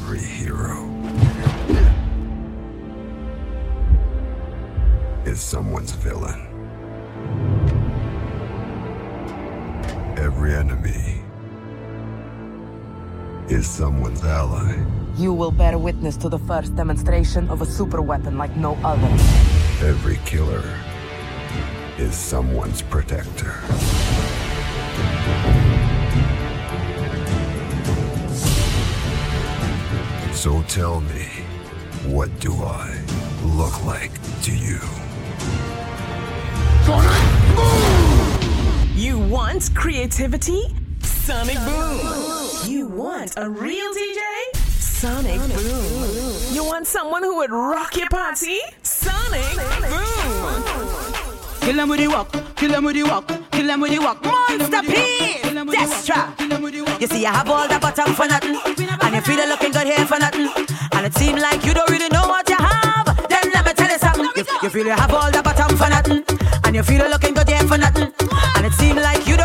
every hero is someone's villain. Every enemy is someone's ally. You will bear witness to the first demonstration of a super weapon like no other. Every killer is someone's protector. So tell me, what do I look like to you? Sonic Boom! You want creativity? Sonic, Sonic Boom. Boom! You want a real DJ? Sonic, Sonic Boom. Boom. You want someone who would rock your party? Sonic, Sonic Boom. Boom! Kill them with the walk, kill them with the walk. Kill them with the walk. Monster P. Destra. You see, I have all the bottom for nothing. And you feel it looking good here for nothing. And it seems like you don't really know what you have. Then let me tell you something. You, you feel you have all the bottom for nothing. And you feel it looking good here for nothing. And it seems like you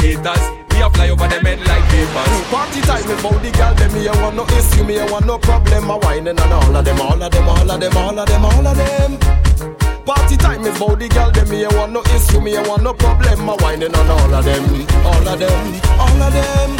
haters, we are fly over them head like vapors. Party time about the girl, them a want no issue, me a want no problem. A whining and all of them, all of them, all of them, all of them, all of them. Party time is the girl, them a want no issue, me a want no problem. A whining and all of them, all of them, all of them.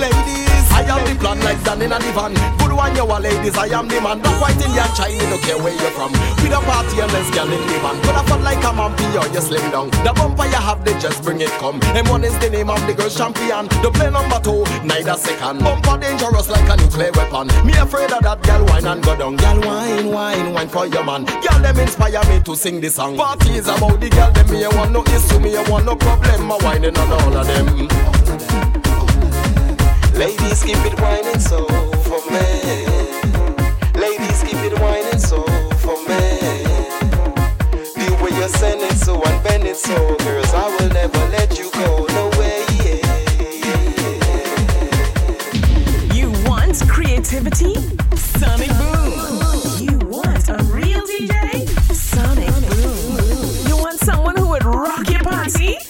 Ladies, I am the plan like Dan in a divan. Good one, you are ladies, I am the man. Black, white, Indian, Chinese, don't care where you're from. We the party and let's get in the van. But I felt like a mampy or you slim down. The bumper you have, they just bring it come. M1 is the name of the girl champion. The play number two, neither second. Bumper dangerous like a nuclear weapon. Me afraid of that girl wine and go down. Girl wine, wine, wine for your man. Girl them inspire me to sing this song. Party is about the girl, them me a want no issue, me a want no problem. My whining on all of them. Ladies, keep it whining so for me. Ladies, keep it whining so for me. The way you send it so and bend it so, girls, I will never let you go. No way, yeah. You want creativity? Sonic Boom. You want a real DJ? Sonic Boom. You want someone who would rock your party?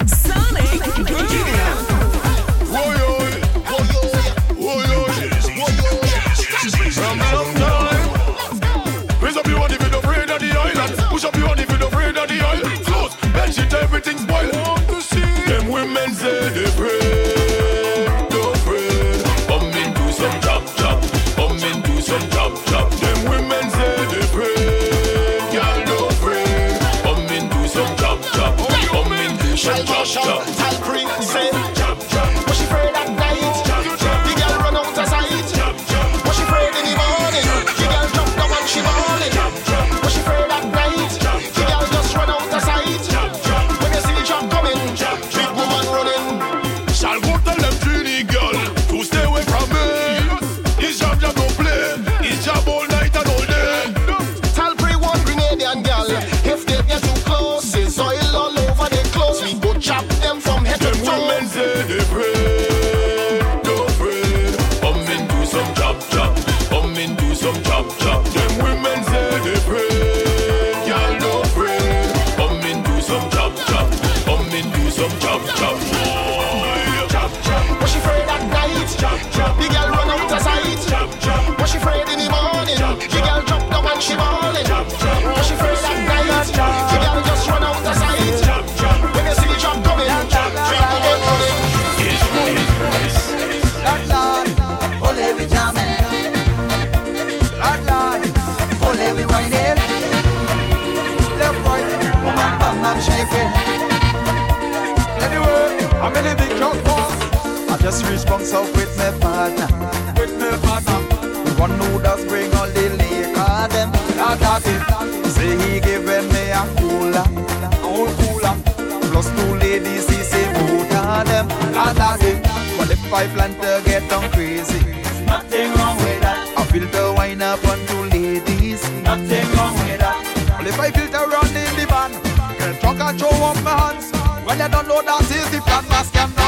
I plan to get down crazy, nothing wrong with that. I feel the wine up on two ladies, nothing wrong with that. Well, if I filter around in the van, get drunk and throw up my hands. Well, you don't know that is the plan, mask can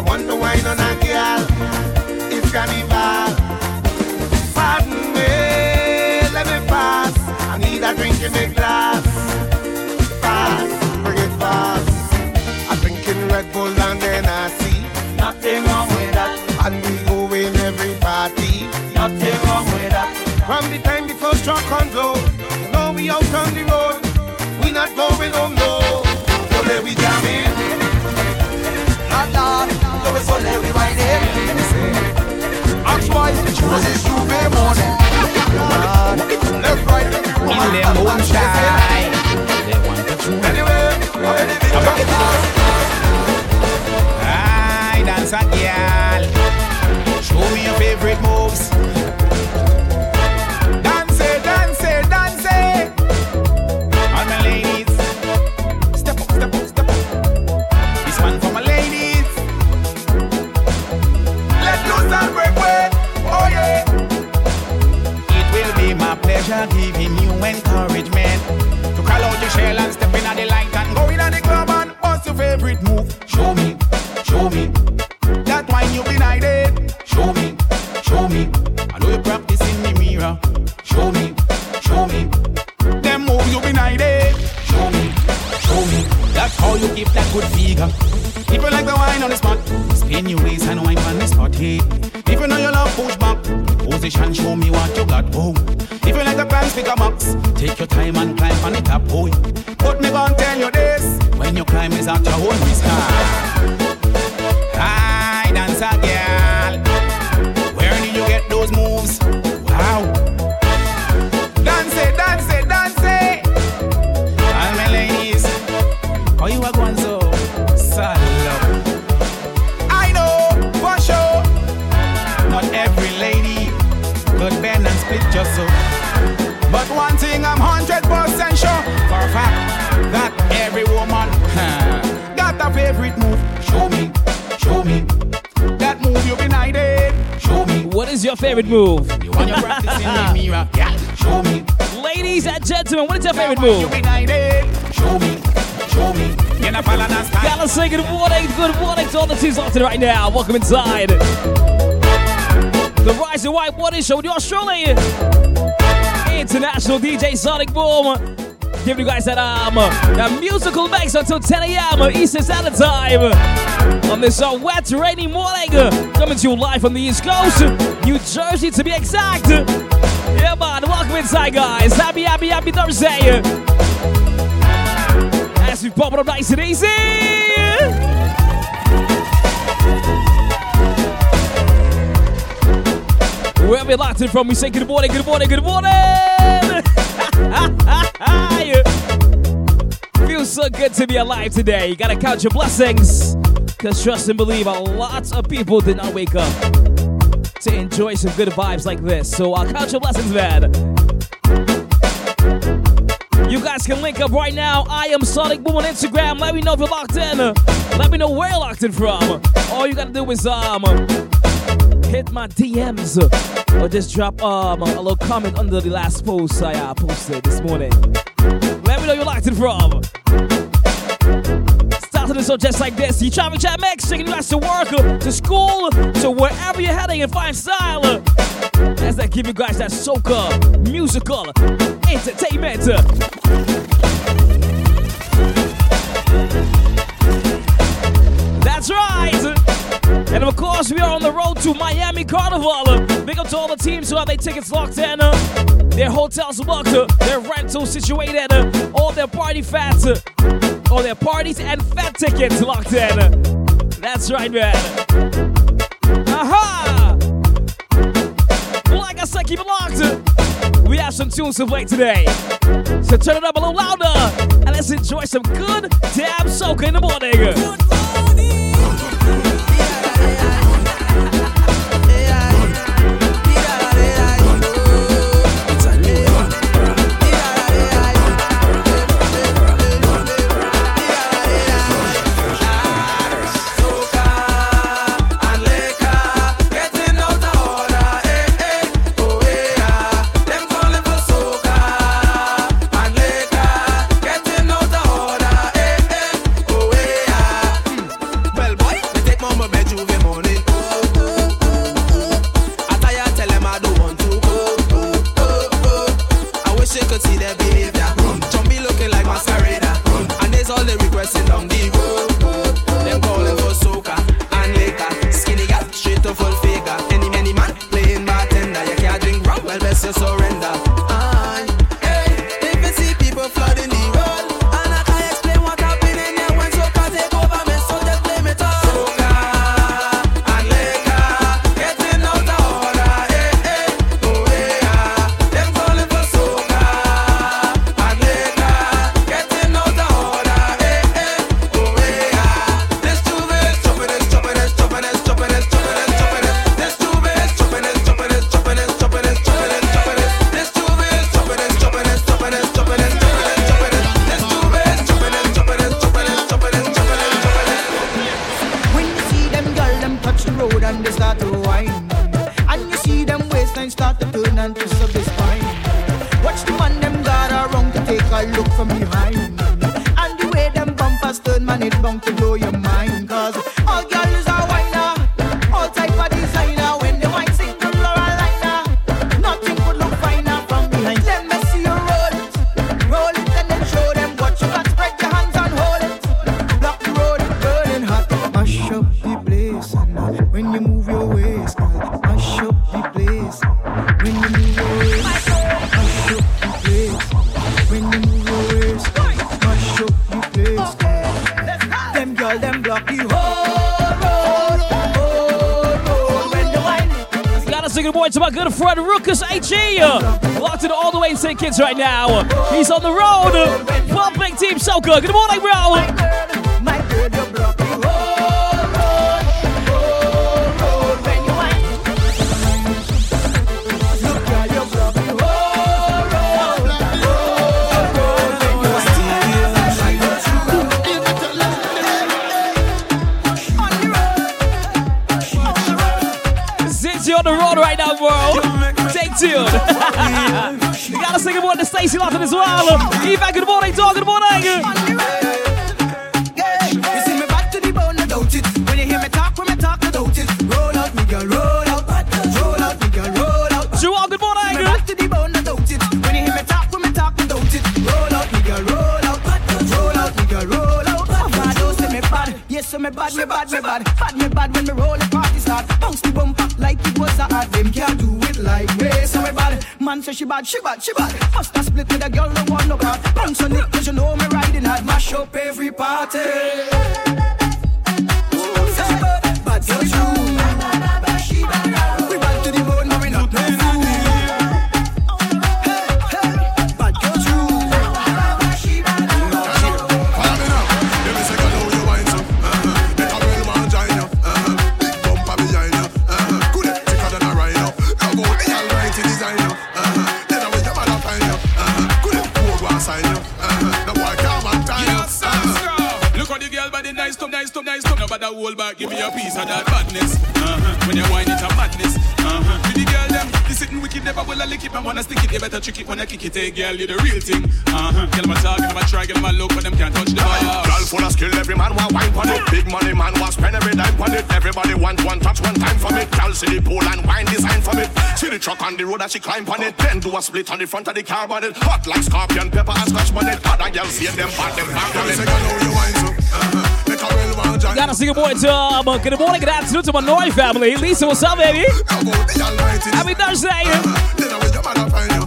I want to wine on a girl. It's carnival. Pardon me, let me pass. I need a drink in the glass. Fast, bring it fast. I'm drinking Red Bull and then I see Nothing wrong with that. and we go in every party. Nothing wrong with that. From the time the first truck comes out, you know we out on the road. We not going home woman, In bam, been hiding. Show me, show me. You're not following us. Gotta say good morning, good morning to all the teams locked in right now. Welcome inside. The Rise and White Water Show with the Australian International DJ Sonic Boom. Giving you guys that um that musical mix until 10 a.m. Eastern Standard Time. On this uh, wet, rainy morning. Coming to you live from the East Coast, New Jersey to be exact. Yeah, man. Welcome inside, guys. Happy, happy, happy Thursday. As we pop up nice and easy. Wherever you're locked in from, we say good morning, good morning, good morning. Feels so good to be alive today. You gotta count your blessings. Cause trust and believe, a lot of people did not wake up to enjoy some good vibes like this. So I'll count your blessings, man. Guys can link up right now. I am Sonic Boom on Instagram. Let me know if you're locked in. Let me know where you're locked in from. All you gotta do is um hit my DMs or just drop um a little comment under the last post I uh, posted this morning. Let me know you're locked in from. Starting the show just like this. You traveling chat mix, taking you guys to work, to school, to wherever you're heading and find style. As I give you guys that soca musical entertainment. That's right. And of course, we are on the road to Miami Carnival. Big up to all the teams who have their tickets locked in, their hotels booked, their rentals situated, all their party fats, all their parties and fat tickets locked in. That's right, man. Tunes to play today. So turn it up a little louder and let's enjoy some good damn soca in the morning. now. that she climb on it. Then do a split on the front of the car bonnet. Hot like scorpion pepper and scotch bonnet. Other girls see them on them back on it. Gotta sing a boy Tom. Um, good morning, good afternoon to my Noi family. Lisa, what's up, baby? Happy Thursday.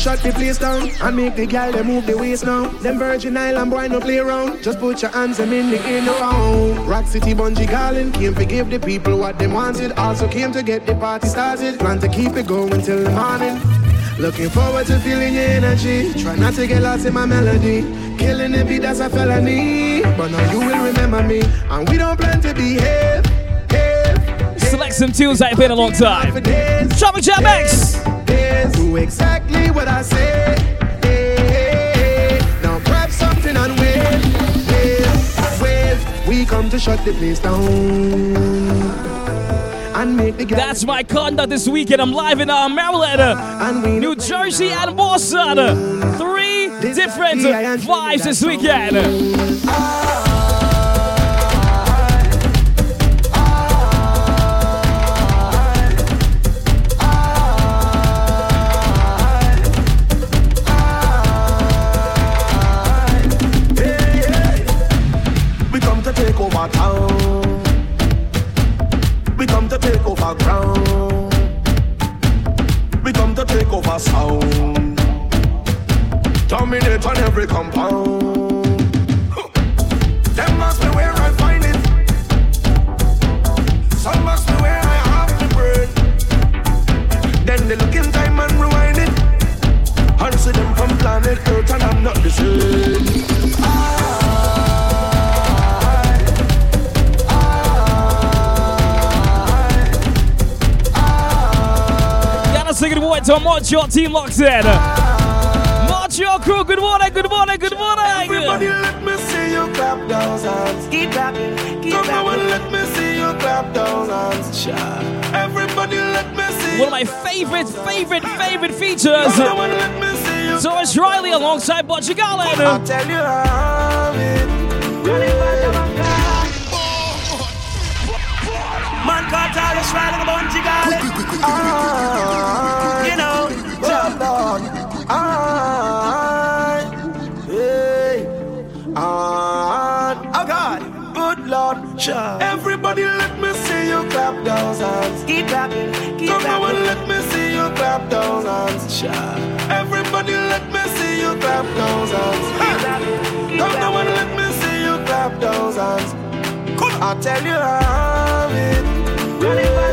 shut the place down and make the girl they move the waist now. Them Virgin Island boy no play around. Just put your hands them in the air now. Rock City Bunji Garlin came to give the people what they wanted. Also came to get the party started. Plan to keep it going till the morning. Looking forward to feeling your energy. Try not to get lost in my melody. Killing the beat, that's a felony. But now you will remember me. And we don't plan to behave. Select some tunes that have been a long time. Jump and Jam X ways. Do exactly what I say. Hey, hey, hey. Now grab something and wave. We come to shut the place down. That's my conduct this weekend. I'm live in uh, Maryland, uh, New Jersey, and Boston. Uh, three different vibes this weekend. Out to team locked in. March your crew, good morning, good morning, good morning. Everybody let me see you clap those hands. Keep clapping, keep Come clapping. Come let me see you clap those hands. Everybody let me see One of my favorite, favorite, favorite features. Come on, let me see you. So it's Riley alongside Bunji Garlin. I'll tell you how it. Man called Charles Riley, Bunji Garlin. Sure. Everybody let me see you clap those hands. Keep clapping, keep Come clapping. on, let me see you clap those hands, sure. Everybody let me see you clap those hands. Keep clapping, keep Come on, let me see you clap those hands. I'll tell you how it. Yeah.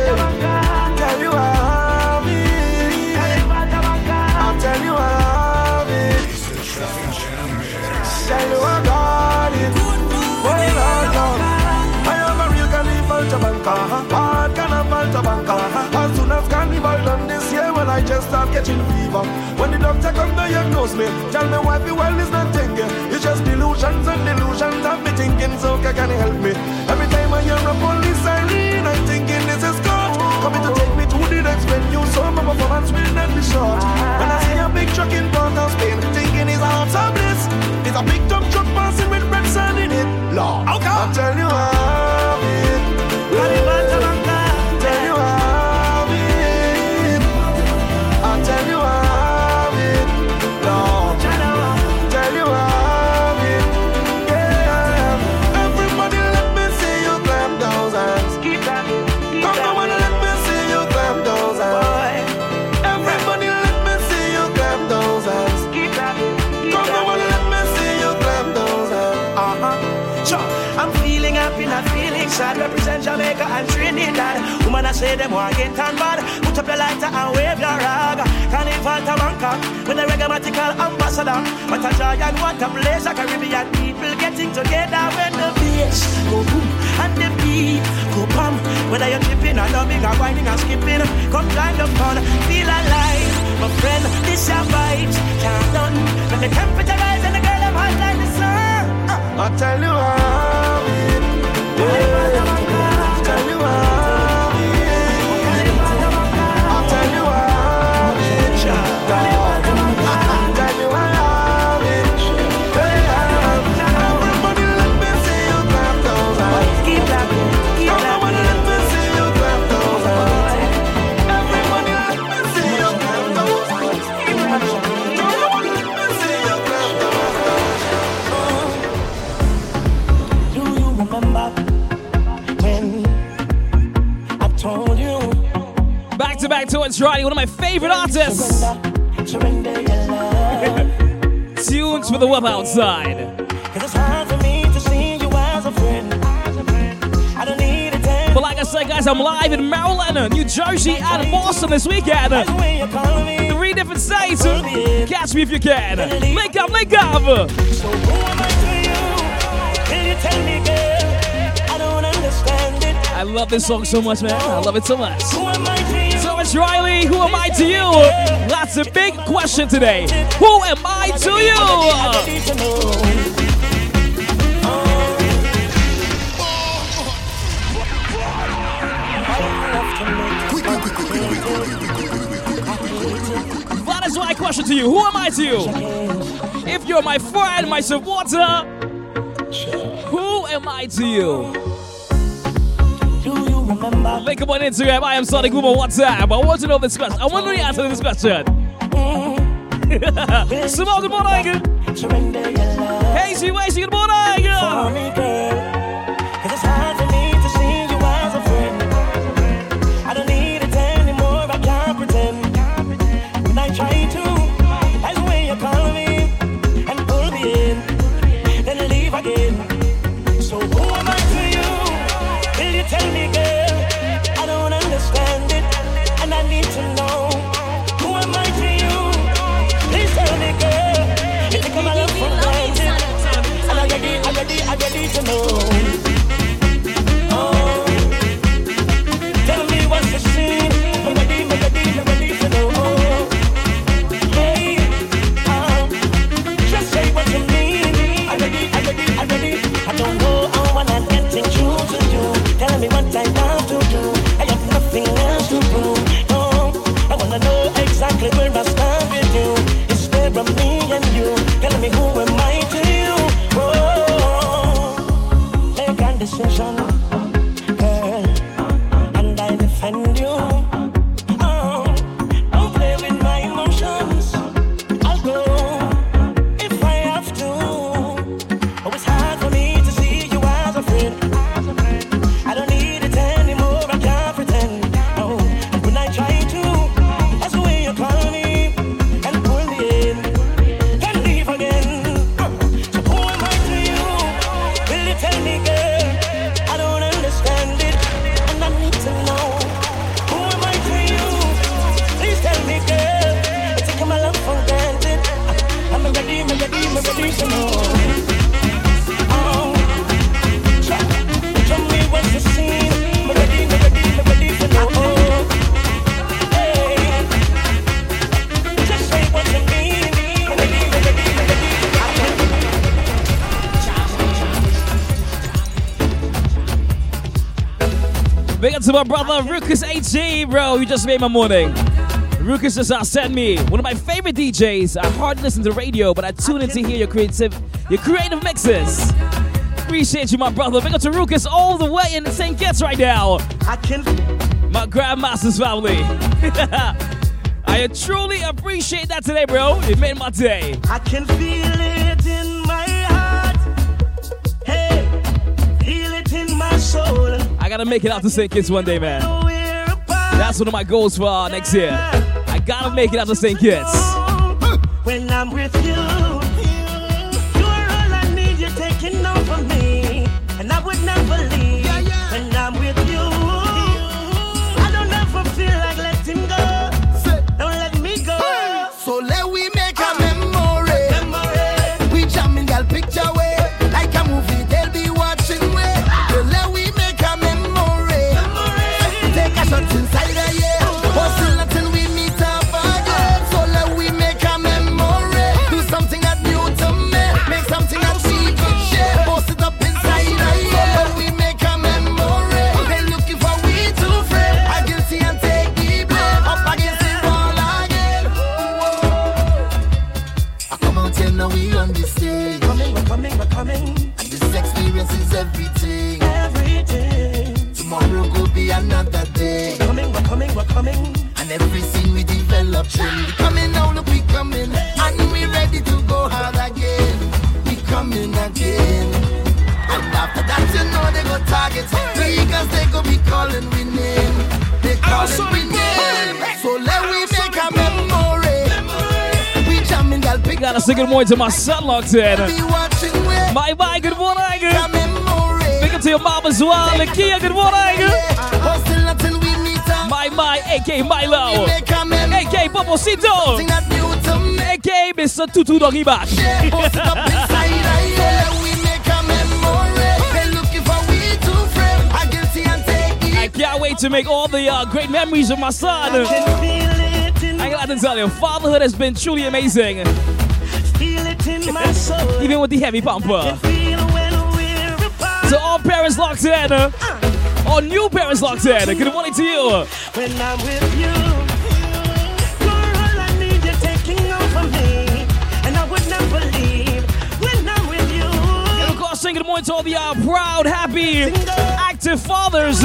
Carnival Jabanka. As soon as carnival done this year, well I just start catching fever. When the doctor come diagnose me, tell me why the world is not thinking. It's just delusions and delusions. I've been thinking, so can you help me? Every time I hear a police siren, I'm thinking this is God coming to take me to the next venue. So my performance will not be short. When I see a big truck in front of Spain, thinking it's out of bliss. It's a big dump truck passing with red sun in it. Lord, okay. I'll tell you how say them want get tan bad. Put up your lighter and wave your rag. Carnival to Bangkok with the reggae ambassador. What a joy and what a pleasure. Caribbean people getting together when the bass go boom and the beat go bam. Whether you're tripping or dubbing or whining and skipping, come join the fun, feel alive, my friend. This your vibes, can't done. When the temperature rise and the girl I'm hot like the sun. Uh, I'll tell you how it. Yeah. It's one of my favorite artists. Tunes for the web outside. You. But like I said, guys, I'm live in Maryland, New Jersey, and Boston this weekend. Three different states. Catch me if you can. Link up, link up. You tell me, girl? I it. I love this song so much, man. I love it so much. You? Riley. Who am I to you? That's a big question today. Who am I to you? That is my question to you. Who am I to you? If you're my friend, my supporter, who am I to you? Remember? Link up on Instagram. I am Sonic Boom on WhatsApp. I want to know this question. I want to know the answer to this question. Simone, good morning. Love. Hazy Wazy, good morning. To my brother Rukus HG, bro. You just made my morning. Rukus just uh, sent me one of my favorite DJs. I hardly listen to radio, but I tune in to hear your creative, your creative mixes. Appreciate you, my brother. Big up to Rukus all the way in St. Kitts right now. I can. My Grandmaster's family. I truly appreciate that today, bro. It made my day. I can feel it in my heart. Hey, feel it in my soul. I gotta make it out to St. Kitts one day, man. That's one of my goals for uh, next year. I gotta make it out to St. Kitts. When I'm with you, pick Gotta good morning to my son locked in. Be watching way. Bye bye, good morning. Big up to your mom as well. Lakia, good morning. Hustle until we. My, my, AK Milo. Make a memory. AK Popocito. Something that new to me. AK Mr. Tutu Doggy Back. Yeah, post it up inside the year. So let we make a memory. They looking for we to frame. I guilty and take it. I can't wait to make all the uh, great memories of my son. I gotta tell you, fatherhood has been truly amazing. Even with the heavy pumper. Feel when we're apart. So all parents locked in. uh, All new parents locked in. Good morning to you. When I'm with you, you're all I need. You're taking over me, and I would never leave. When I'm with you, And of course, saying good morning to all the uh, proud, happy, active fathers.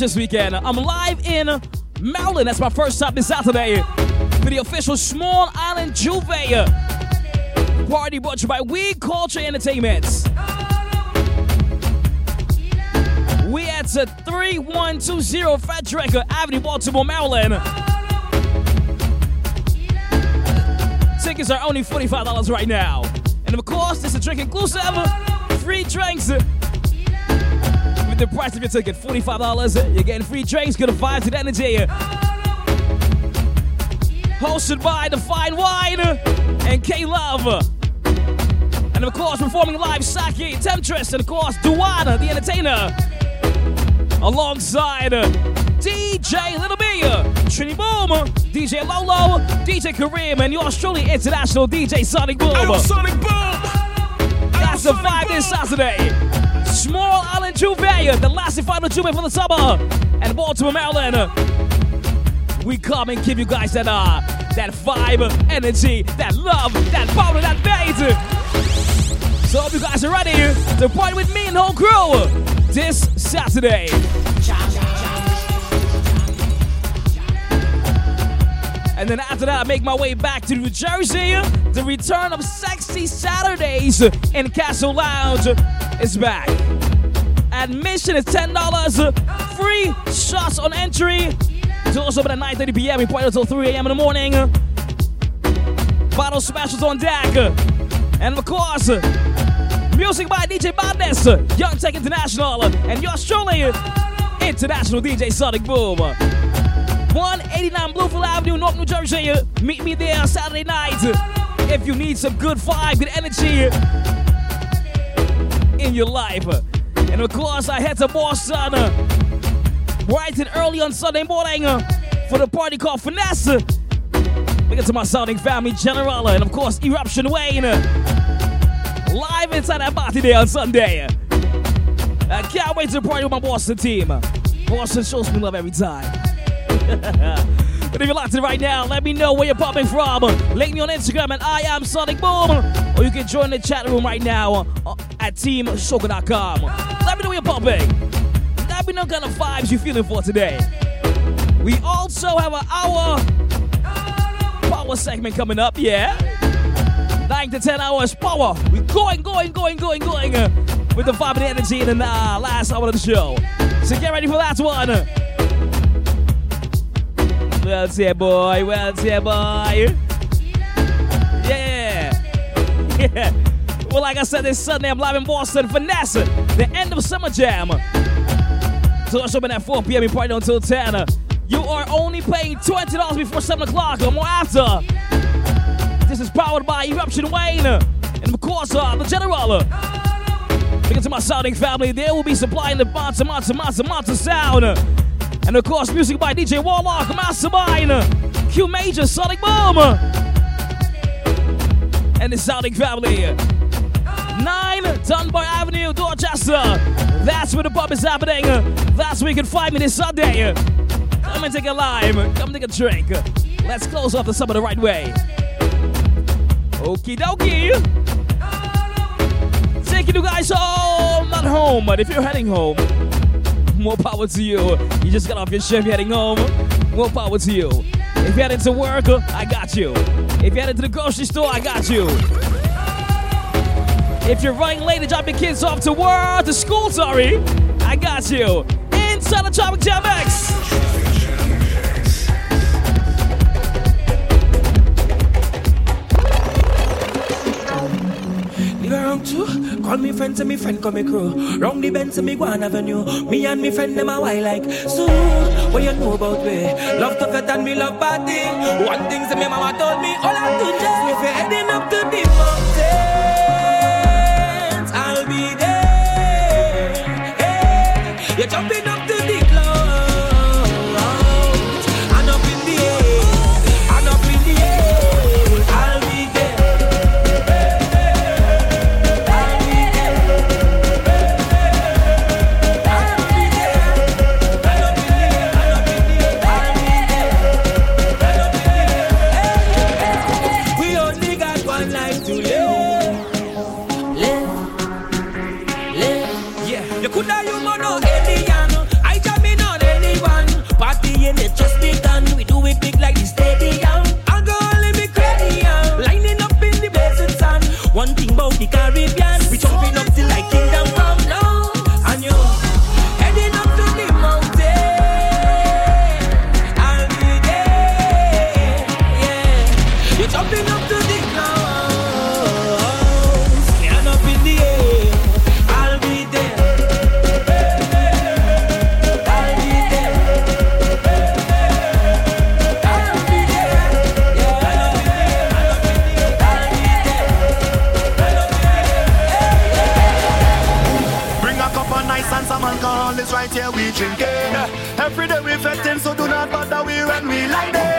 This weekend. I'm live in Maryland. That's my first stop this Saturday for the official Small Island Juve party brought by We Culture Entertainment. We at uh, 3120 Frederick Avenue, Baltimore, Maryland. Tickets are only $45 right now. And of course, this is drink inclusive, free drinks. The price of your ticket, $45, you're getting free drinks, good vibes and energy. Hosted by The Fine Wine and K Love. And of course, performing live Saki, Temptress, and of course, Duana, the entertainer. Alongside DJ Little B, Trini Boom, DJ Lolo, DJ Kareem, and yours truly, international DJ Sonic Boom. Sonic Boom! That's the vibe this Saturday. Juve, the last and final Juve for the summer. And Baltimore, Maryland. We come and give you guys that uh, that vibe, energy, that love, that power, that bait. So hope you guys are ready to party with me and the whole crew this Saturday. And then after that, I make my way back to New Jersey. The return of Sexy Saturdays in Castle Lounge is back. Admission is $10. Free shots on entry. Doors open at 9.30 p.m. We party until 3 a.m. in the morning. Bottle specials on deck. And of course, music by DJ Madness, Young Tech International, and yours truly, International DJ Sonic Boom. 189 Bluefield Avenue, North New Jersey. Meet me there Saturday night. If you need some good vibe, good energy in your life. And of course, I head to Boston bright uh. and early on Sunday morning uh, for the party called Finesse. Look to my sounding family, General, and of course, Eruption Wayne. Uh. Live inside that party day on Sunday. I can't wait to party with my Boston team. Boston shows me love every time. but if you're locked in right now, let me know where you're popping from. Link me on Instagram at I am Sonic Boom. Or you can join the chat room right now at teamshoka.com. Let me know where you're popping. Let me know kind of vibes you're feeling for today. We also have an hour power segment coming up, yeah? 9 to 10 hours power. we going, going, going, going, going uh, with the vibe and the energy in the uh, last hour of the show. So get ready for that one. Well, yeah, boy. Well, yeah, boy. Yeah. Yeah. Well, like I said, this Sunday I'm live in Boston, Finesse, the end of Summer Jam. So let's open at 4 p.m. and party until 10. You are only paying $20 before 7 o'clock or more after. This is powered by Eruption Wayne. And of course, uh, the General. Because to my sounding family, they will be supplying the monster, monster, monster, monster sound. And of course, music by DJ Warlock, Mastermind, Q Major, Sonic Boom. And the sounding family. 9 Dunbar Avenue, Dorchester. That's where the pub is happening. That's where you can find me this Sunday. Come and take a lime. Come take a drink. Let's close off the summer the right way. Okie dokie. Taking you guys home. Not home, but if you're heading home, more power to you. You just got off your shift, heading home. More power to you. If you're heading to work, I got you. If you're heading to the grocery store, I got you. If you're running late to drop your kids off to work, to school, sorry, I got you. Inside the Tropic Jam X. call me friends and me friend come me crew. Round the bend, to me Guan Avenue. Me and me friend them a why like so. What you know about me? Love tougher than me love party. One thing say me mama told me, all I do just if you're heading up to the mountains, I'll be there. Hey, you're jumping alcohol, it's right here we drinking. Every day we fetting, so do not bother we when we like it.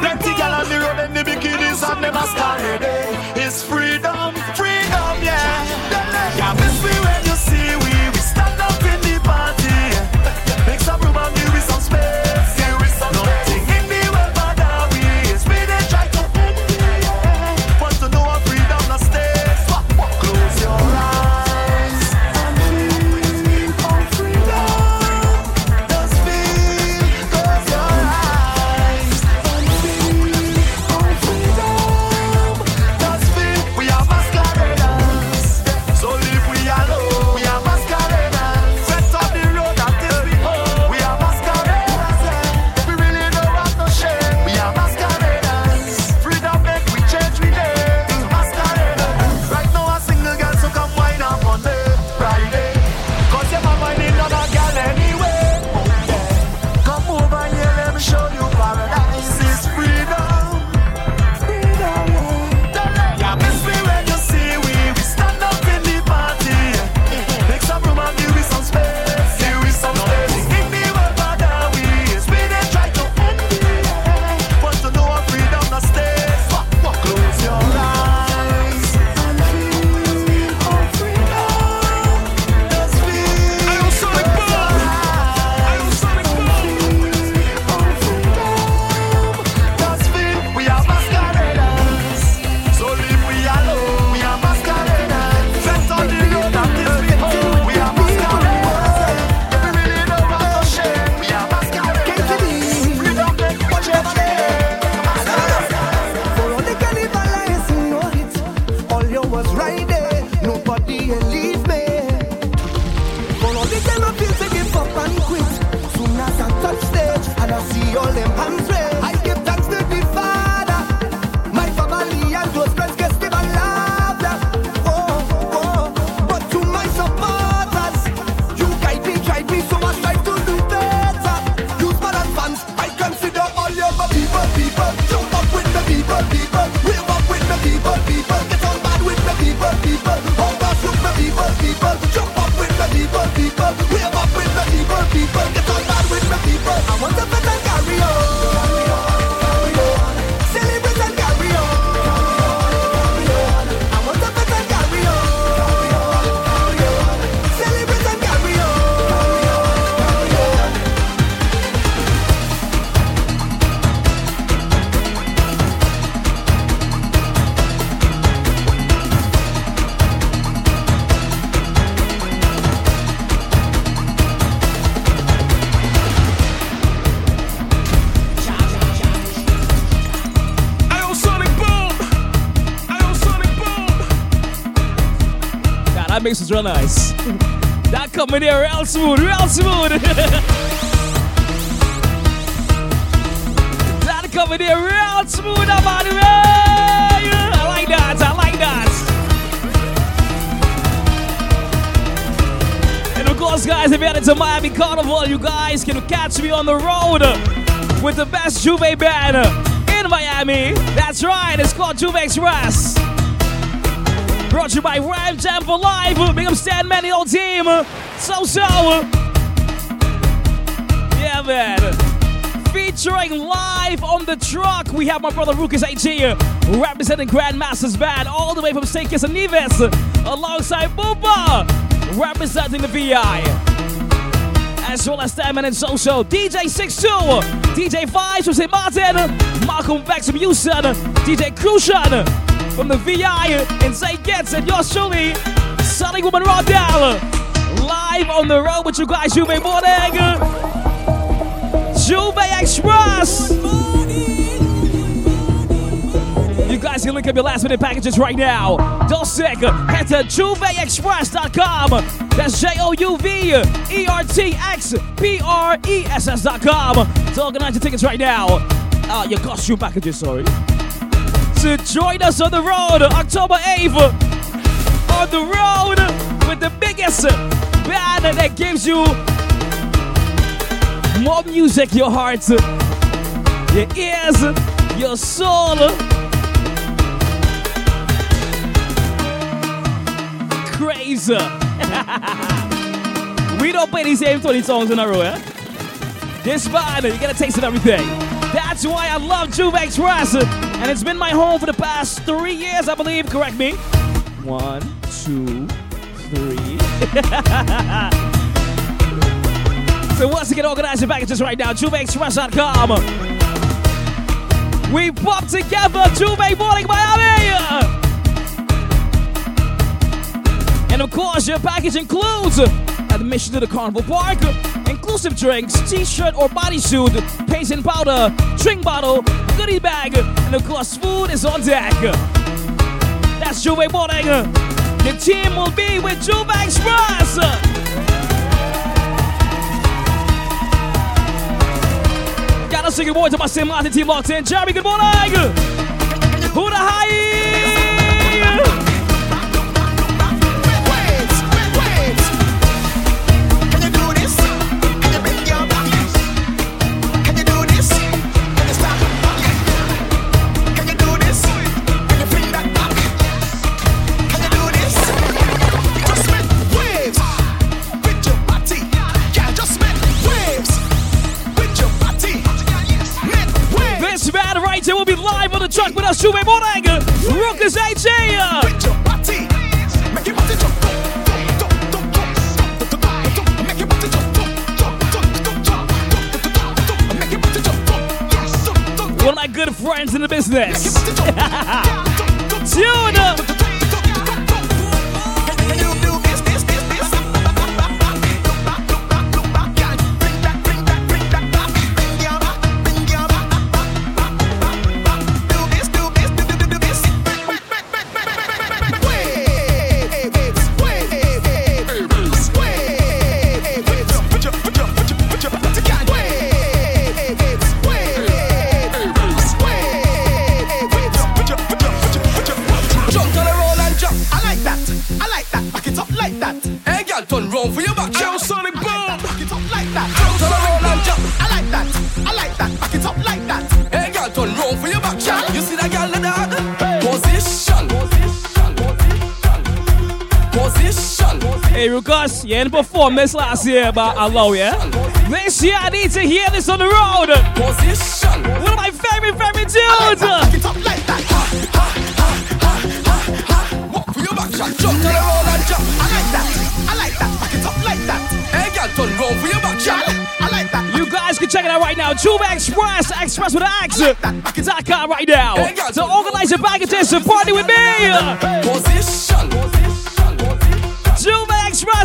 Plenty gal on the road in the bikinis and never started it. It's freedom, freedom, yeah. Yeah, miss me when you see we, we stand up in the party. Make some room and give that mix was real nice. that coming here real smooth, real smooth. that coming here real smooth, about way. I like that, I like that. And of course, guys, if you're headed to Miami Carnival, you guys can catch me on the road with the best Juve band in Miami. That's right, it's called Juve Express. Brought to you by Rhyme Jam for Life. Big up Stan Man, the old team. So so. Yeah, man. Featuring live on the truck, we have my brother Rukus HG representing Grandmasters Band all the way from St. Kitts and Nevis alongside Booba representing the VI. As well as Stan and So-So, DJ 62, DJ 5 from. Martin, Malcolm Bex from Houston, DJ Crucian from the VI in St. Kitts, and yours truly, Sunny Woman Rodell. Live on the road with you guys, Juve Morning. Juve Express. You guys can link up your last minute packages right now. Don't sick. Head to JouvertXpress.com. That's J O U V E R T X P R E S S.com to organize your tickets right now. Uh, your costume packages, sorry. To join us on the road October 8th. On the road with the biggest band that gives you more music, your heart, your ears, your soul. Crazy. we don't play these same 20 songs in a row, eh? This band, you get a taste of everything. That's why I love Juve Express. And it's been my home for the past three years, I believe. Correct me. One, two, three. So once again, organize your packages right now. JouvertXpress.com. We pop together Juve Morning Miami. And of course, your package includes admission to the Carnival Park, inclusive drinks, t-shirt or bodysuit, paint and powder, drink bottle, goodie bag, and of course, food is on deck. That's Juve Morning. The team will be with Juve Express. Gotta say good morning to my St. Martin team locked in. Jeremy, good morning. Who high? On the truck with us, Juve Morning. Rukus HG. One of my good friends in the business. Tune. Jump Hey, Rukus, you didn't perform this last year, but I love you. This year, I need to hear this on the road. Position. One of my favorite, favorite tunes. Back it up like that. Walk for your back shot. Jump on the roll and jump. I like that. I like that. Back it up like that. Hey, girl, turn round for your back shot. I like that. You guys can check it out right now. Juve Express, Express with an X. Dot com right now. So organize your packages and party with me. Position.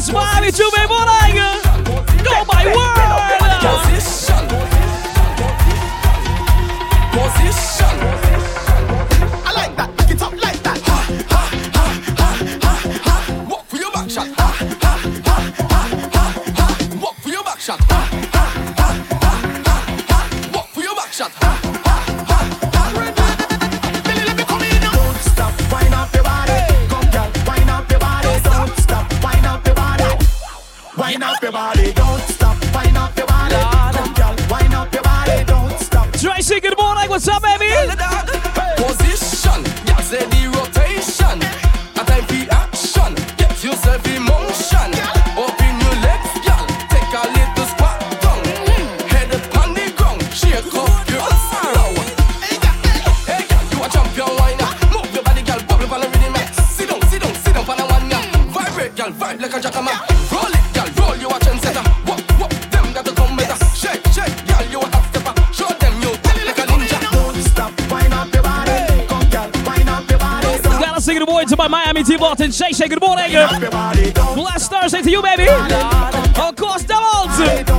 Juve Express, Miami, Juve Sammy T. Martin, Shay Shay, good morning. Blessed Thursday to you, baby. Of course, doubles.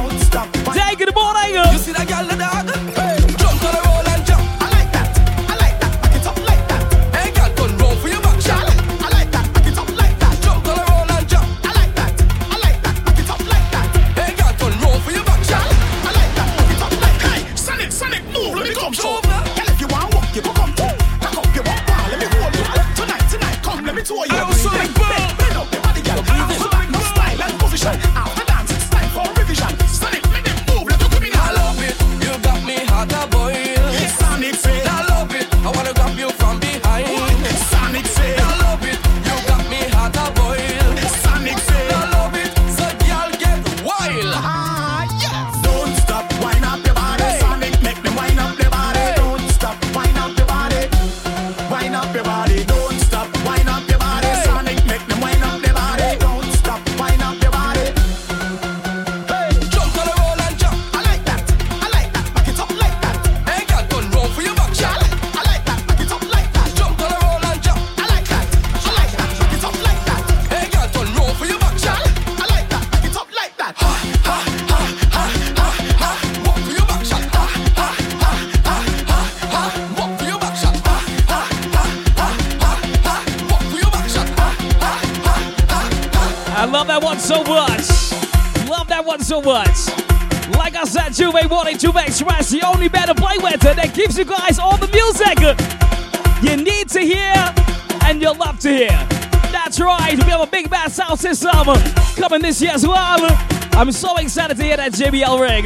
Yes, as well. I'm so excited to hear that JBL ring.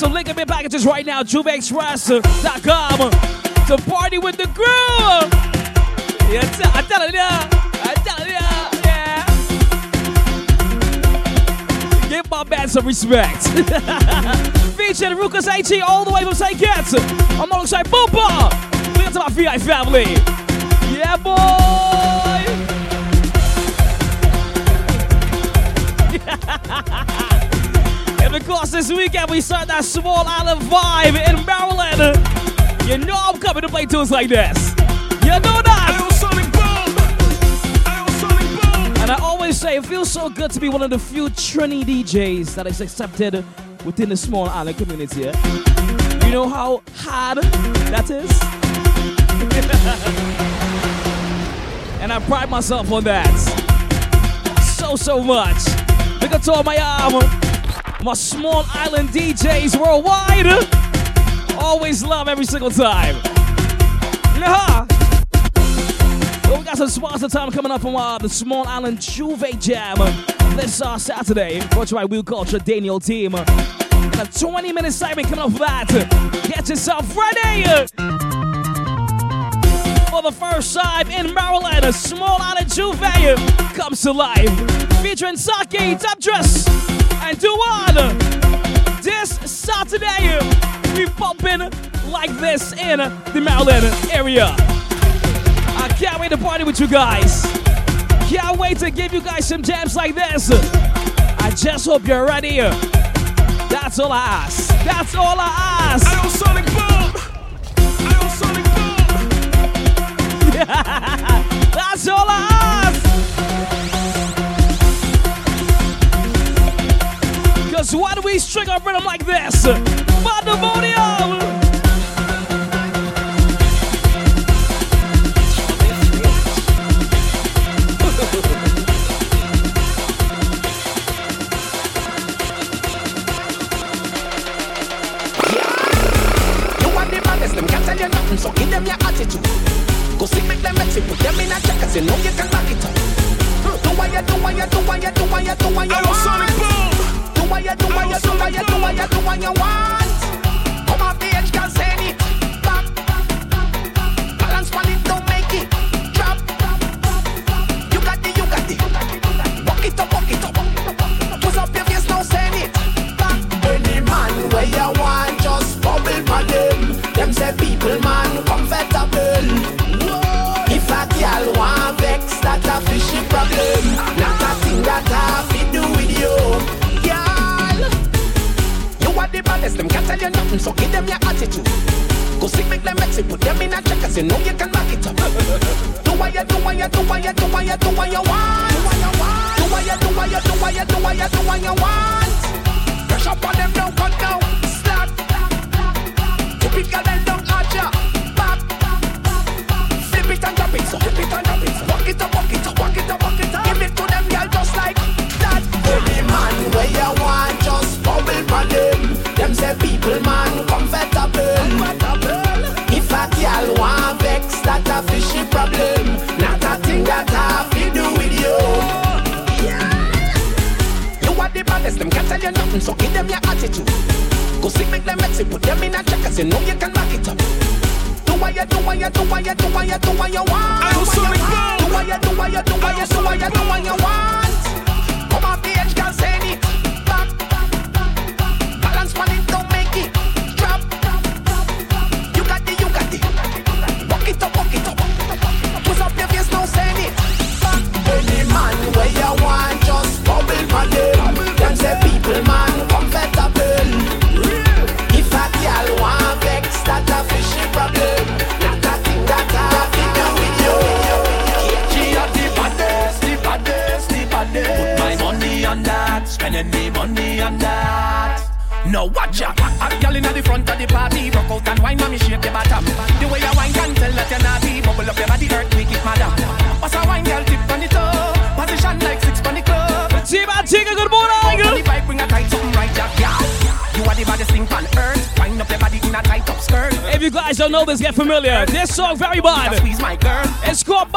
So link up your packages right now, JouvertXpress.com to party with the crew. Yeah, I tell ya, I tell ya, yeah. Give my man some respect. Featuring Rukus HG all the way from St. Kitts. I'm alongside Boopa. Look at my VI family. course, this weekend we start that small island vibe in Maryland. You know I'm coming to play tunes like this. You know that. And I always say it feels so good to be one of the few Trini DJs that is accepted within the small island community. You know how hard that is? and I pride myself on that. So, so much. Look at all my. Um, my small island DJs worldwide. Always love every single time. Well, we got some sponsor time coming up from uh, the Small Island Juve Jam this uh, Saturday. Brought to you by Will Culture, Daniel Team. And a 20 minute segment coming up for that. Get yourself ready. For the first time in Maryland, a Small Island Juve comes to life. Featuring Saki, Temptress nine to one. This Saturday, we popping like this in the Maryland area. I can't wait to party with you guys. Can't wait to give you guys some jams like this. I just hope you're ready. That's all I ask. That's all I ask. I don't sonic boom. I don't sonic boom. That's all I ask. bass trigger rhythm like this. Pandemonium! so give them your attitude. Go see make them messy, put them in a check, cause you know you can back it up. Hmm. Do what you do, what you do, what you do, what you do, what you do what you do, what you do, what you do, what you do, what you want. Come the edge, girl, send it back. Balance on it, don't make it drop. You got it, you got it. Walk it up, walk it up. Twist up your face, now send it back. Any man where you want, just bubble for them. Them say people man comfortable. If a girl want vex, that a fishy problem. Not a thing that I Baddest, them can't tell you nothing, so give them your attitude. Go sick, make them vex, it, put them in a check, cause you know you can back it up. do what you do, what you do, what you do, what you do, what you want. Do what you want. Do what you do, what you do, what you do, what you do, what you want. Press up on them, don't cut down. It, girl, then don't arch ya. Back. Flip it and drop it, so flip it and drop it. Walk it up, walk it up, walk it up, walk it up. Give it to them, girl, just like that. Any man where you want, just bubble for them. Say people man comfortable. If a girl want vex, that a fishy problem. Not a thing that I fi do with you. You are the baddest, them can't tell you nothing, so give them your attitude. Go sick, make them messy, put them in a check, cause you know you can back it up. Do what you do, what you do, what you do, what you do, what you want. I do what you want. Do what you do, what you do, what you do, what you do, what you want. It, don't Now watch ya. A girl inna the front of the party, rock out and wine, mommy shake your bottom. The way you wine can tell that you're naughty. Bubble up your body, earthquake it, madam. What's a wine, girl? Tip on the toe, position like six on the club. Team Antigua, good morning. On the If you guys don't know this, get familiar. This song very bad. It's called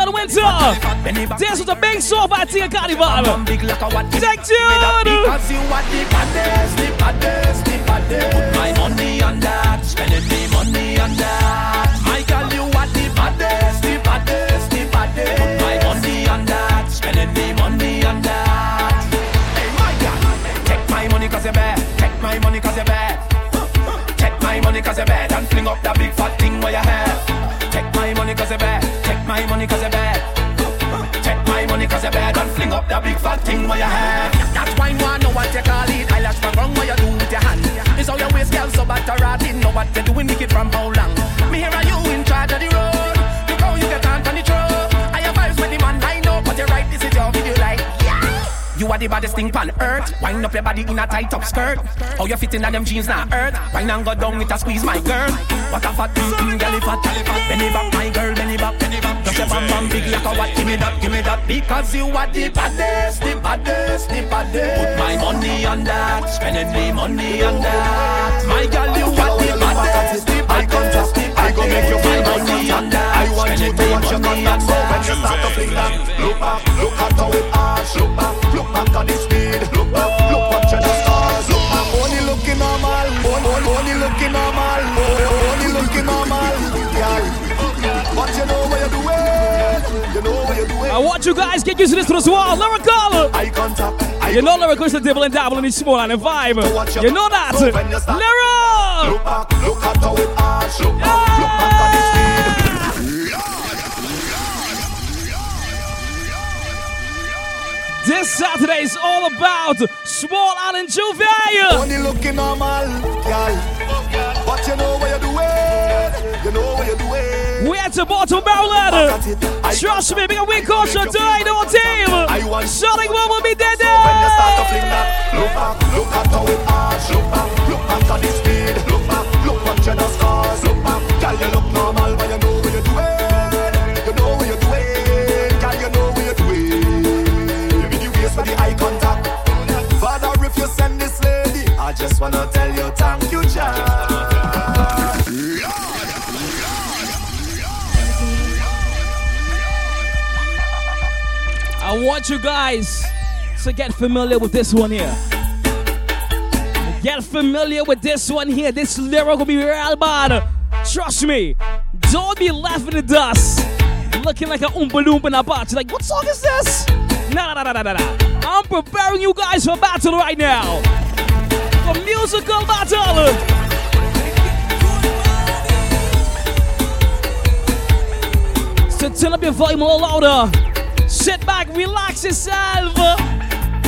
of the Winter. This was a big song by Tia Carnival. Big like a what? Take two. Because you are the baddest, the baddest, the baddest. Put my money on that, spending me money on that. My girl, you are the baddest, the baddest, the baddest. Put my money on that, spending me money on that. Hey, my girl. Take my money cause you're bad. Take my money cause you're bad. Money cause you're bad. And fling up that big fat thing where you have. Take my money cause you're bad. Take my money cause you're bad. Take my money cause you're bad. And fling up that big fat thing where you have. That's why you know what you call it. Eyelash from wrong what you do with your hand. It's how your waist girl so bad to rot it. Know what you doing, make it from how long. You are the baddest thing on earth. Wind up your body in a tight up skirt. How you fit in them jeans now earth. Wine and go down with a squeeze, my girl. What a fat mm mm, girl, fat. Benny back, my girl, benny back. Just a bam bam big like a what? Give me that, give me that. Because you are the baddest, the baddest, the baddest. Put my money on that, spending me money on that. My girl, you are the baddest, I go make you feel my that. I want you to watch your contact So when you start to fling that Look back, look at how it arch Look back, look back at the speed Look back, look what you just caused Look back, only looking normal Only, only looking normal want you guys get used to this one as well. Lyrikal. You know Lyrikal is the devil and dabble in the small and the vibe. You know that. So when you start- Lyrikal. Look back, look at how it arch Look back, look back at the speed This Saturday is all about Small Island Juve. Only looking normal, girl. At the bottom Maryland. Trust me, because we culture tonight on team. Sonic Boom will be dead you to fling that, look back, look at how it arch. Look back, look back at the speed. Look back, look what you just caused. Look back, girl, you look normal, but you know what you're doing. You know what you're doing, girl, you know what you're doing. Give the waist for the eye contact. Father, if you send this lady, I just wanna tell you thank you, child. Want you guys to get familiar with this one here. Get familiar with this one here. This lyric will be real bad. Trust me. Don't be left in the dust. Looking like a Oompa Loompa in a box. Like, what song is this? Nah, nah, nah, nah, nah, nah. I'm preparing you guys for battle right now. For musical battle. So turn up your volume a little louder. Sit back, relax yourself, uh,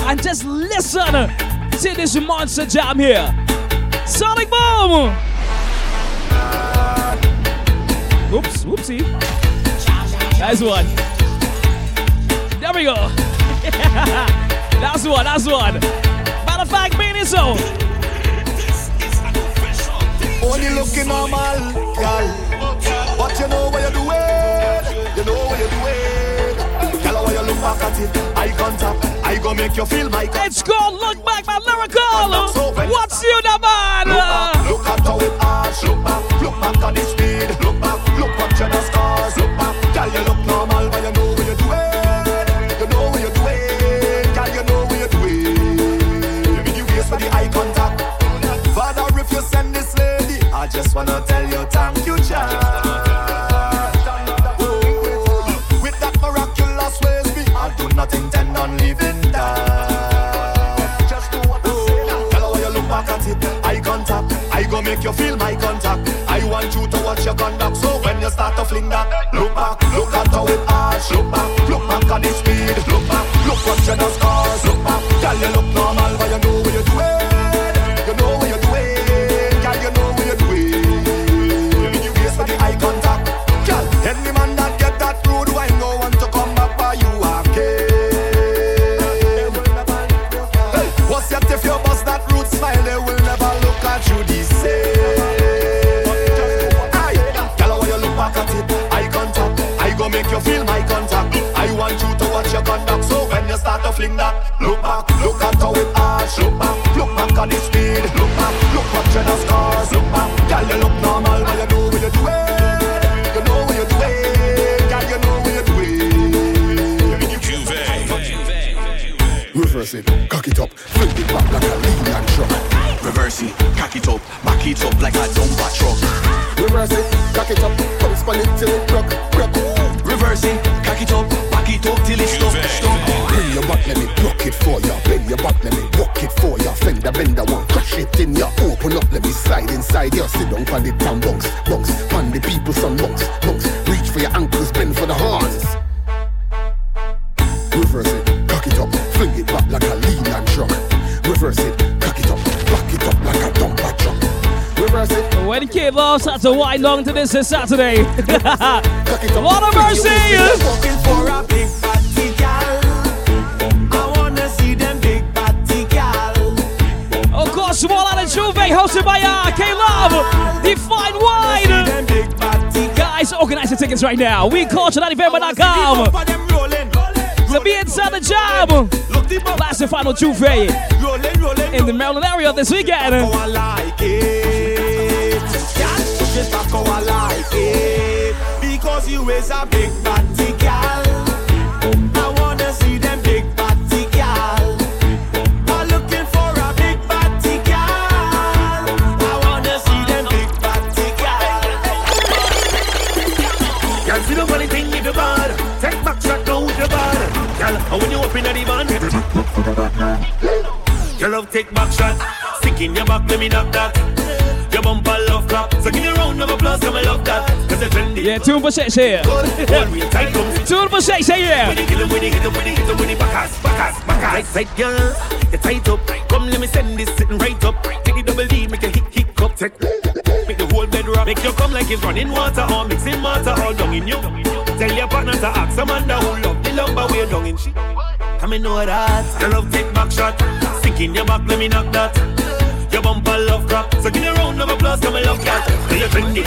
and just listen to this monster jam here. Sonic Boom! Oops, whoopsie. Nice one. There we go. that's one, that's one. Matter of fact, it so. Only looking normal, girl. Girl, when you look back at it, eye contact. I go make you feel my. It's called Look Back, my Lyrikal. What's you the man? Look back, at how it arch. Look back, look back at the speed. Look back, look at your scars. Look back, girl, you look normal, but you know what you're doing. You know what you're doing, girl, you know what you're doing. You mean you waste for the eye contact. Father, if you send this lady, I just wanna tell you thank you, child. Watch your conduct. So when you start to fling that, look back, look at how it arch. Look back, look back at the speed. Look back, look what you the scars. Look back, girl, you look normal, Reverse it, cock it up, back it up like a dumper truck. Reverse it, cock it up, bounce on it till it rock, rock. Reverse it, cock it up, back it up till it's stuck, stuck. Bend your back, let me block it for ya. Bend your back, let me walk it for ya. Fender bender one, crash it in ya. Open up, let me slide inside ya. Sit down on the tam bunks, bunks. Man, the people some bunks, bunks. Loves had to wind long to this is Saturday. What a mercy! A. Of course, small out of Juve, hosted by uh, K Love, Define Wide. Guys, organize the tickets right now. We culture90fm.com. To be inside the jam. Last and final Juve in the Maryland area this weekend. You is a big party gal. I wanna see them big party gal. I'm looking for a big party gal. I wanna see them big party gal. Girl, see the funny thing with the bar. Take back shot with the bar. Girl, and when you up in the van, your love take back shot. Stick in your back, let me knock that. Your bumper love clap. So give me a round of applause, come and love that. Cause it's trendy. Yeah, tune for six here. Tune for six here, yeah. When you kill 'em, when you hit 'em, when you when. Right side, girl, you tight up. Come, let me send this sitting right up. Take the double D, make a hit, hit cup. Take, make the whole bed rock. Make you come like it's running water or mixing water all down in you. Tell your partner to ask Amanda who love the lumber way down in she. I me know that. Your love take back shot. Stick in your back, let me knock that. Your bumper love crap. So give me a round of applause, come and love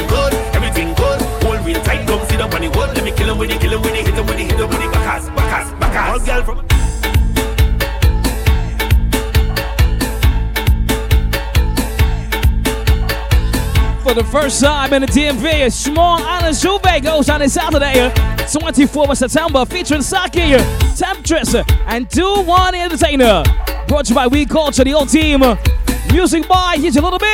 good, everything good. Hold real tight, come sit up on the wood. Let me kill him with kill him with hit him with hit him with All girl from. For the first time in the DMV, Small Island juve goes on this Saturday, uh, 24th September, featuring Saki, uh, Temptress, uh, and 2 1 Entertainer. Brought to you by We Culture, the old team. Music by DJ Little B,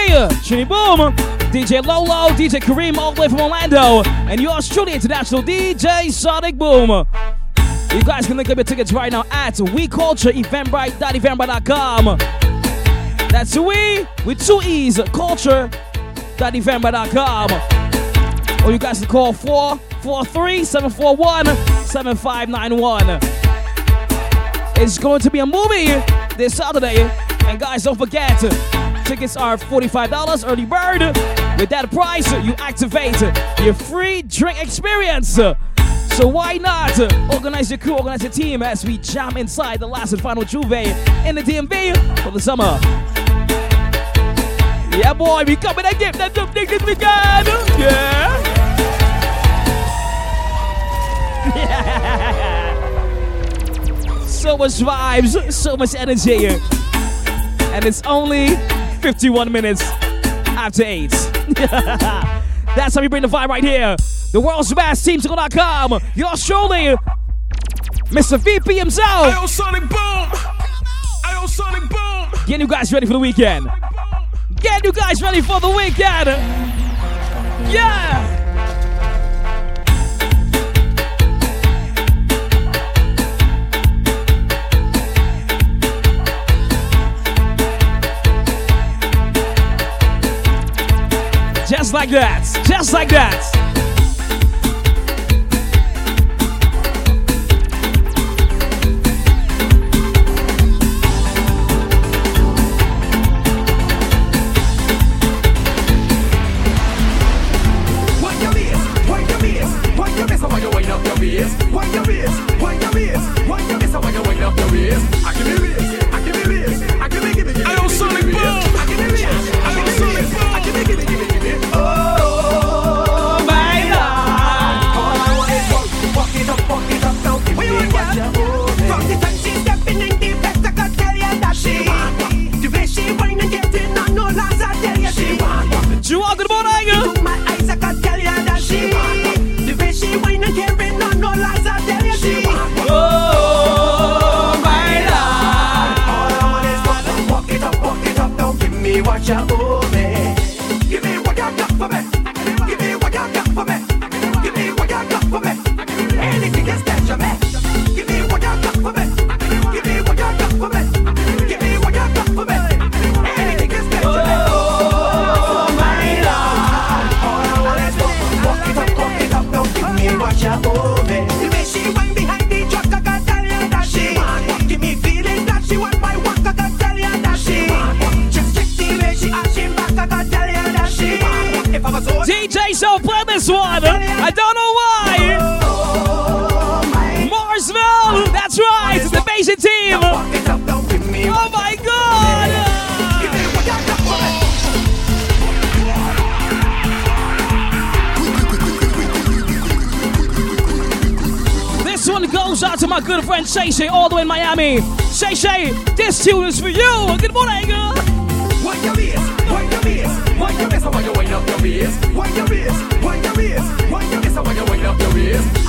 Trini Boom, DJ Lolo, DJ Kareem, all the way from Orlando, and yours truly, international DJ Sonic Boom. You guys can link up your tickets right now at wecultureeventbrite.eventbrite.com. That's we with two e's culture.eventbrite.com. Or you guys can call 443 741 7591. It's going to be a movie this Saturday. And guys, don't forget, tickets are $45 early bird. With that price, you activate your free drink experience. So why not organize your crew, organize your team as we jam inside the last and final Juve in the DMV for the summer. Yeah, boy, we coming again. That's the thing this weekend. Yeah. yeah. so much vibes, so much energy and it's only 51 minutes after 8. That's how we bring the vibe right here. The world's best teamsicle.com. You're surely Mr. VP himself. I Sonic Boom. I Sonic Boom. Getting you guys ready for the weekend. Getting you guys ready for the weekend. Yeah. like that, just like that. Cha So play this one. I don't know why. Marsville, that's right, it's the Bayesian team. Oh my god. This one goes out to my good friend Shay Shay all the way in Miami. Shay Shay, this tune is for you. Good morning. Why you miss? Why you wind up your waist? Why you miss? Why you miss? Why you miss? Why you wind up your waist?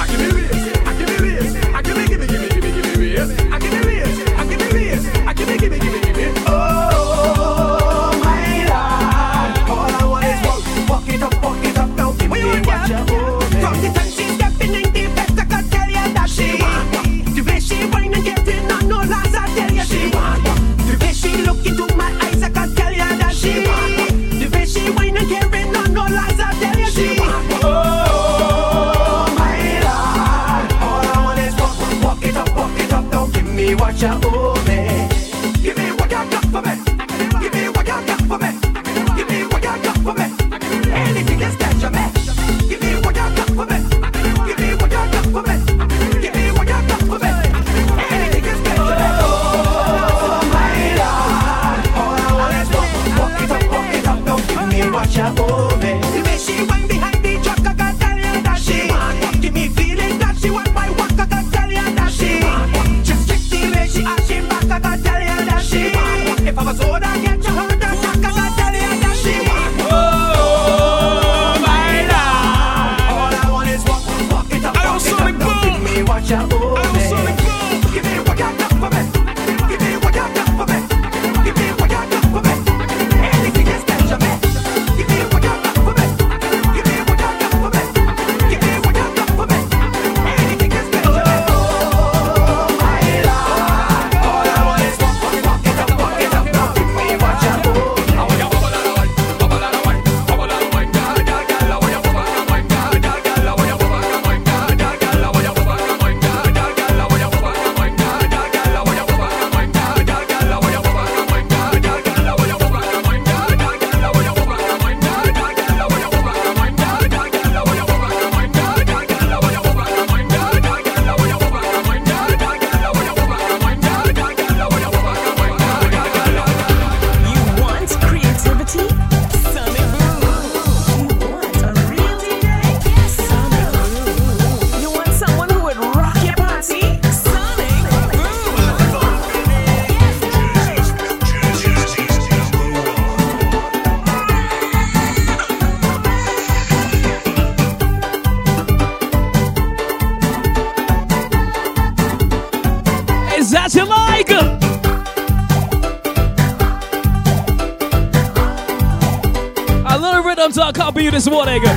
我那个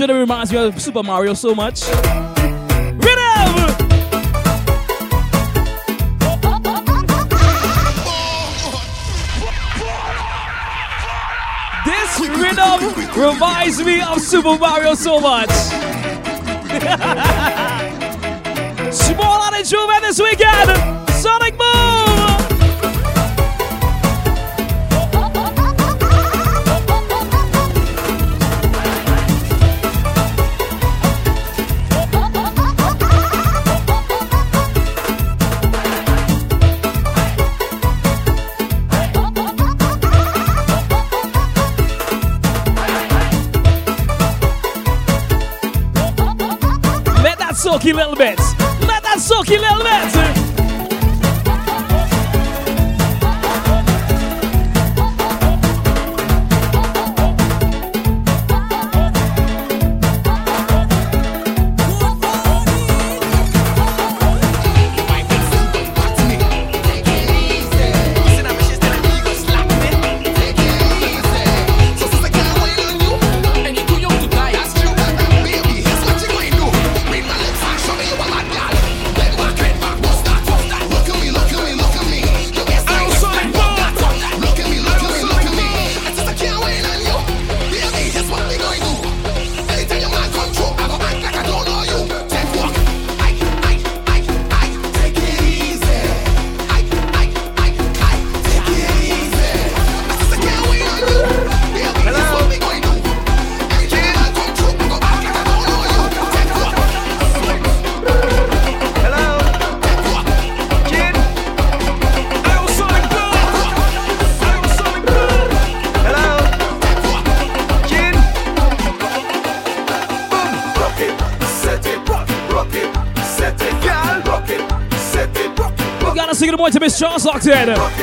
This rhythm reminds me of Super Mario so much. Rhythm! This rhythm reminds me of Super Mario so much. Small on the this weekend. Sonic Boom! soak little bit. Let that soak little bit. Cocktail.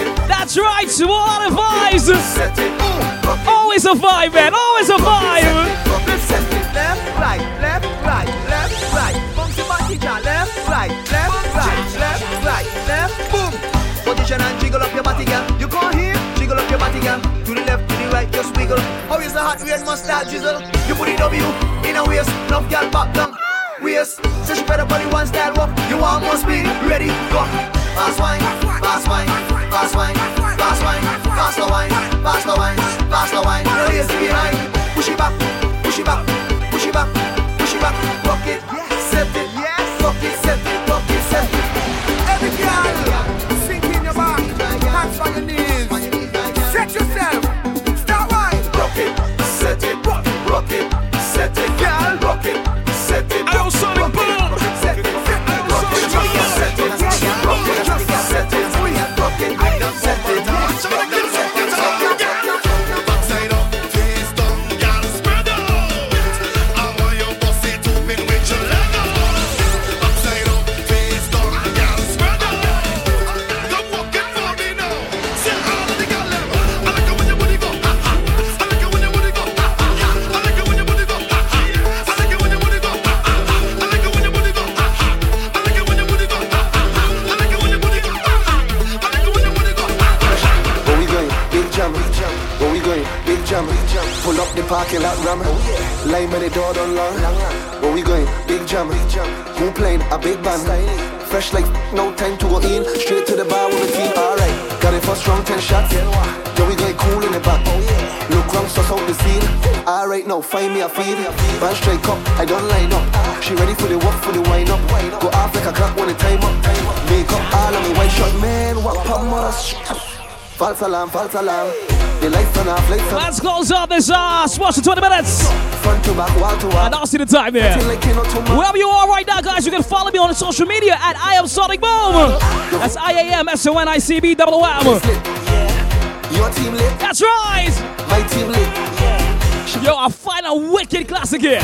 Sports for 20 minutes. Front to back, wall to wall. And I'll see the time there. Wherever you are right now, guys, you can follow me on social media at I am Sonic Boom. That's I A M S O N I C B double M. Your team lit. That's right. My team lit. Yo, I find a wicked classic here.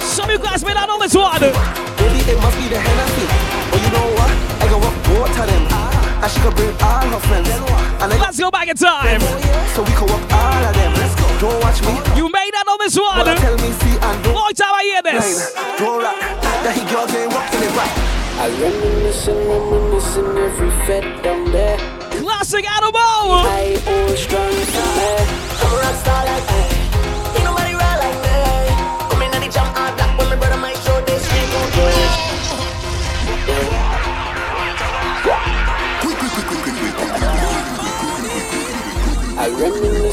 Some of you guys may not know this one. Baby, it must be the Hennessy. But you know what? I go up both of them. And she could bring all her friends. Let's go back in time. So we can walk all of them. Let's go. Don't watch me. You made not on this one. But tell me, see, and don't. Long time I hear this. Line. Don't rock. That he girl ain't rocking it right. I reminisce and reminisce in every fed down there. Classic animal. I always strong from there. I'm a rock star like I. Ain't nobody ride like me. Come in and jump on black when my brother might show this shit go I reminisce and reminisce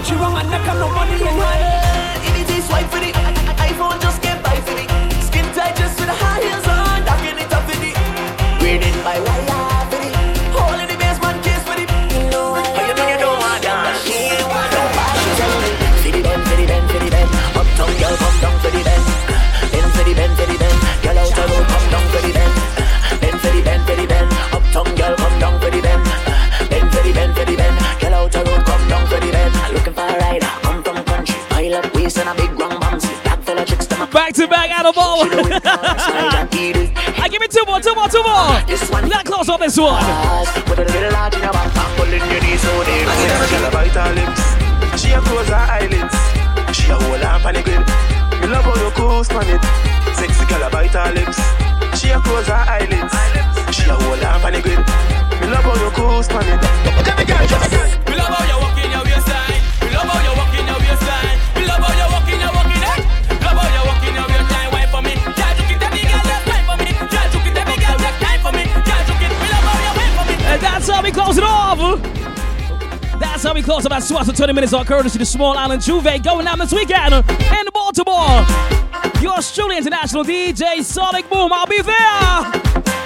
but she wrong and neck and no money in. It is swipe for the iPhone, just get by for the skin tight, with the high heels on, for the Back back animal. I give it two more, two more, two more. Not close on this one. With a little large in your back, tangle in your knees, oh, so they She a bite her lips. She a close her eyelids. She a hold her on. Me love how you coast on it. Sexy girl a bite her lips. She a close her eyelids. She a hold her on the. Me love how you coast on it. Close about SWAT and 20 minutes on courtesy to Small Island Juve going down this weekend in Baltimore. Yours truly, international DJ Sonic Boom. I'll be there.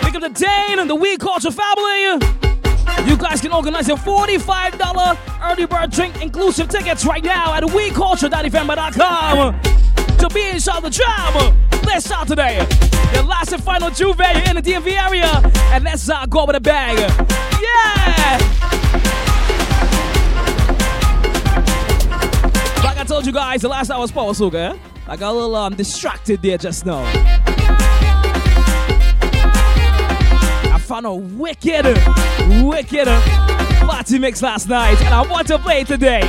Pick up the Dane and the We Culture family. You guys can organize your $45 early bird drink inclusive tickets right now at WeCulture.fm.com to be inside the jam this Saturday. The last and final Juve in the DMV area. And let's uh, go with the bag. Yeah! Told you guys, the last hour was Power Sugar. I got a little um, distracted there just now. I found a wicked, wicked party mix last night, and I want to play today.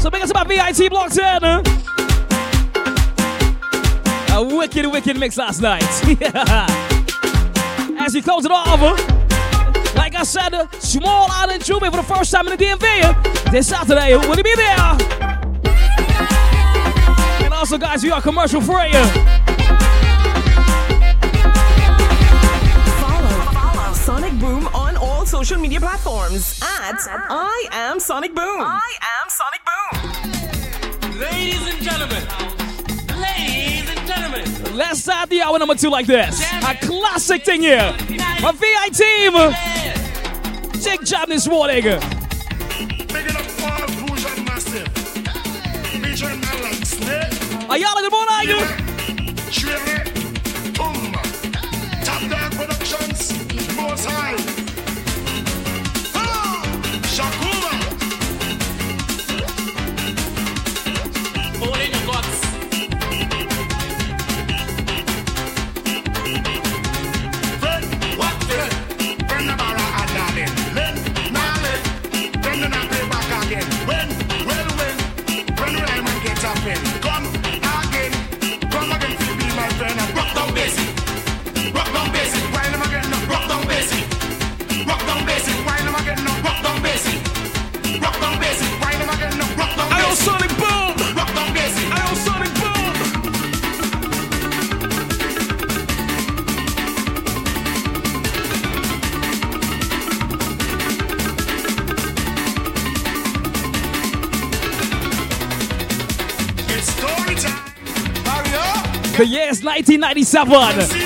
So big us about VIT Block 10. huh? A wicked, wicked mix last night. As we close it off, like I said, uh, Small Island Juve for the first time in the DMV this Saturday. Will he be there? And also, guys, we are commercial free. uh, Follow Sonic Boom on all social media platforms at I am Sonic Boom. I am Sonic Boom. Ladies and gentlemen. Let's start the hour number two like this. A classic thing here. My VI team. Take job this war. Are y'all looking more like you? 1997.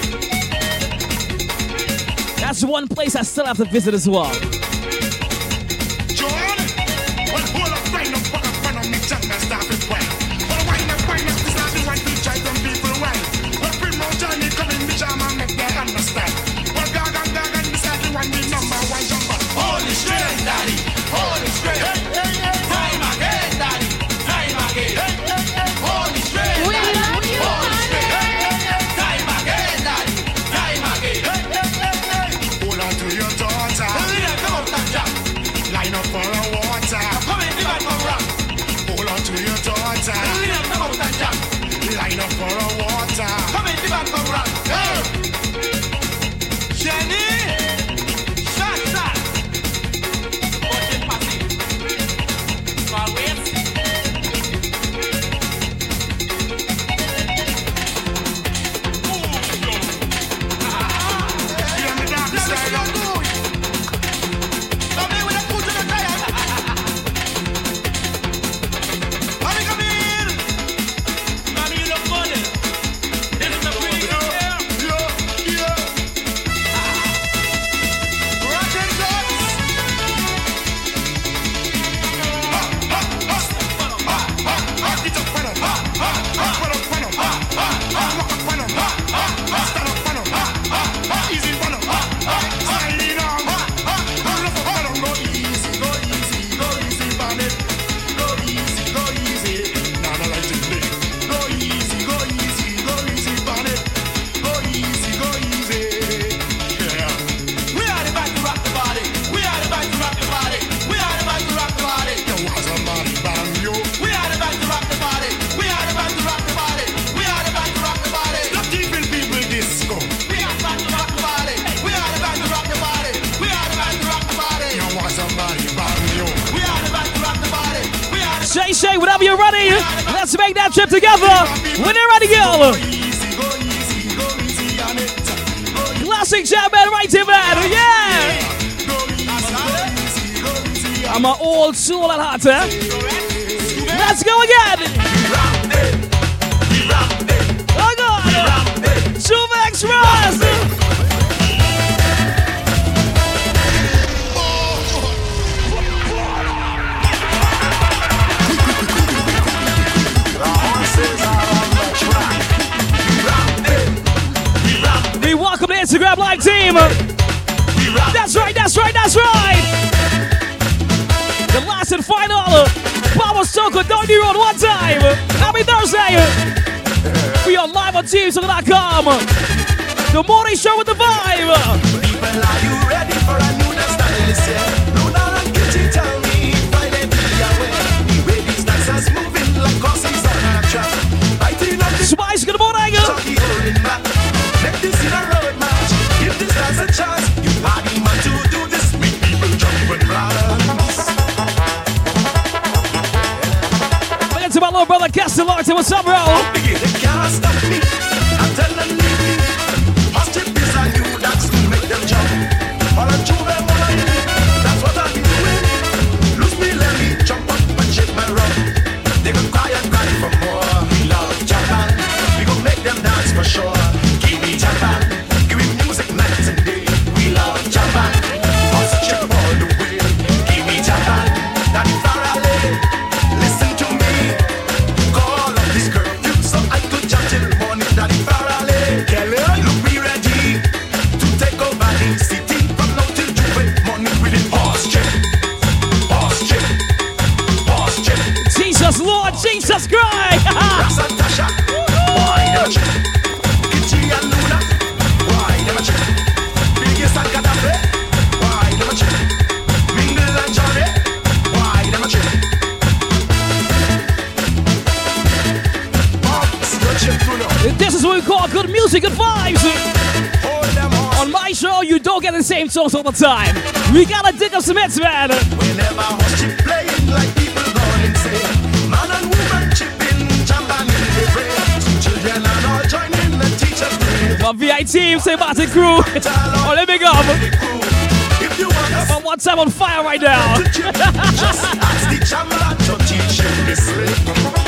one place I still have to visit as well. Carter. TuneSong.com. The morning show with the vibe. People, are you ready for a new style? Luna and Kitty tell me Friday be away. The way these dancers moving like horses on a track. Biting on the spice, good morning. Chucky holding back. Make this in a road match. Give this dance a chance. You party man to do this. Make people jump and dance. run. to my little brother Castellarti. What's up, bro? same songs all the time. We gotta dig up some hits, man. Whenever I watch you playing like people say, man and woman chipping, jumping in the brain. Children all joining the teacher's VI team, say Martin crew. oh, let me go. But what's on fire right now? Just ask the chamber to teach you this.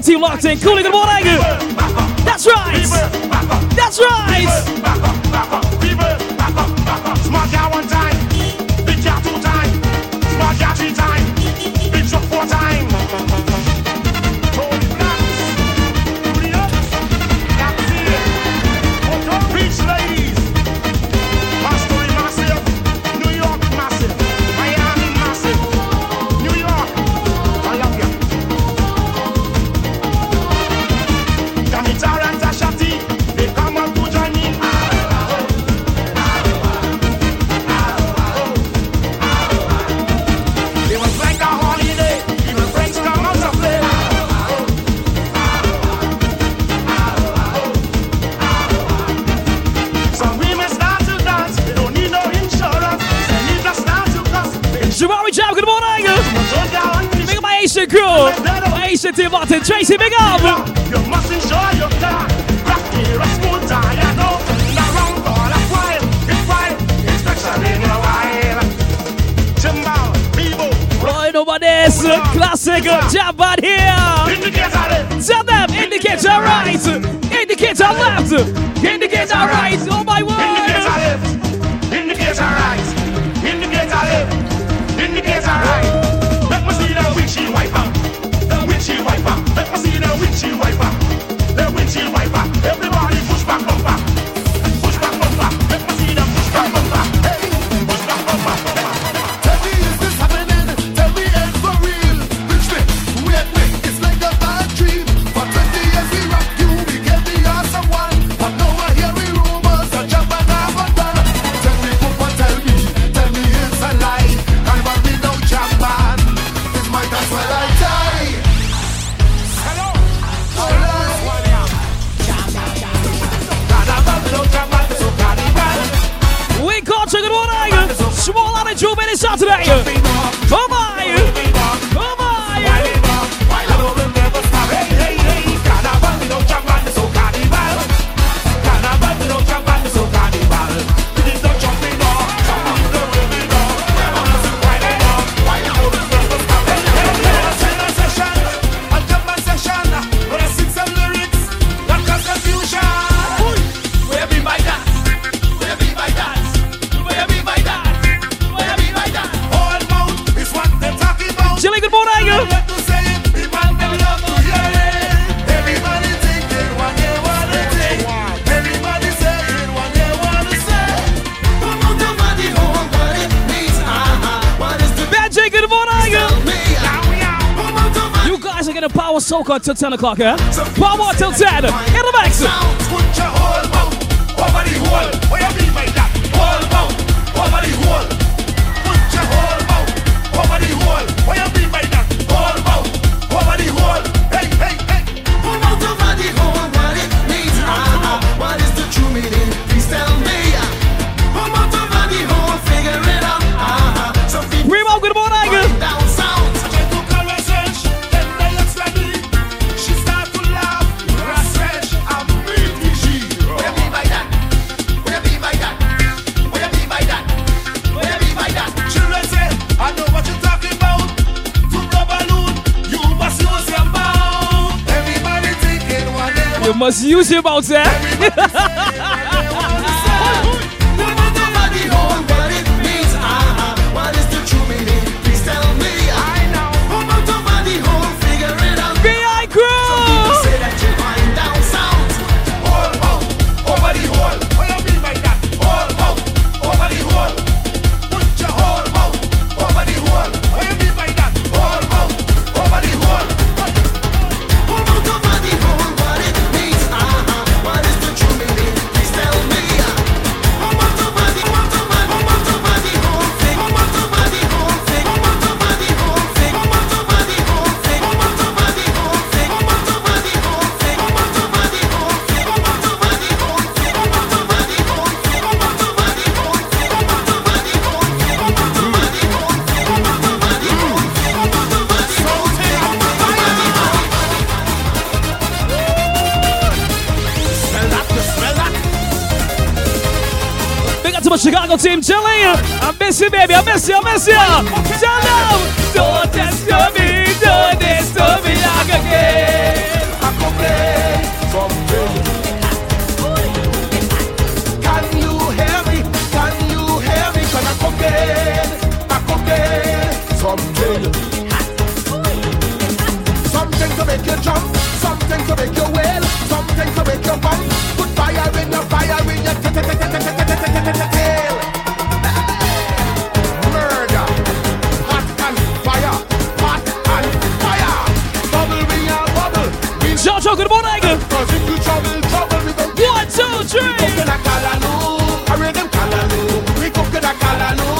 Team Locked In. Cooley, the morning. on till 10 o'clock, eh? One more till 10. In the maximum. 谢谢宝子 out to him, I miss you, baby. I miss you. I miss you. Jalen, don't disturb me. Don't disturb me like again. I complain from. Can you hear me? Can you hear me? Can I complain? I complain from. Something to make you jump, something to make you wail, something to make you bump. Put fire in your fire in your. tree. We cooking a callaloo. I read them callaloo. We cooking a callaloo.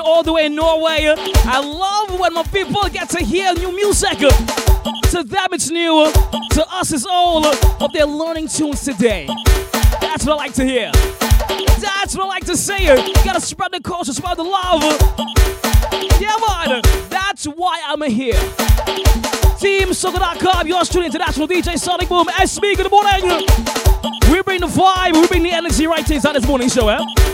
All the way in Norway. I love when my people get to hear new music. To them it's new. To us it's old. But they're learning tunes today. That's what I like to hear. That's what I like to say. You gotta spread the culture, spread the love. Yeah, man. That's why I'm here. Team Soca.com, yours truly, International DJ Sonic Boom. SB, good morning. We bring the vibe, we bring the energy right to inside this morning show, eh?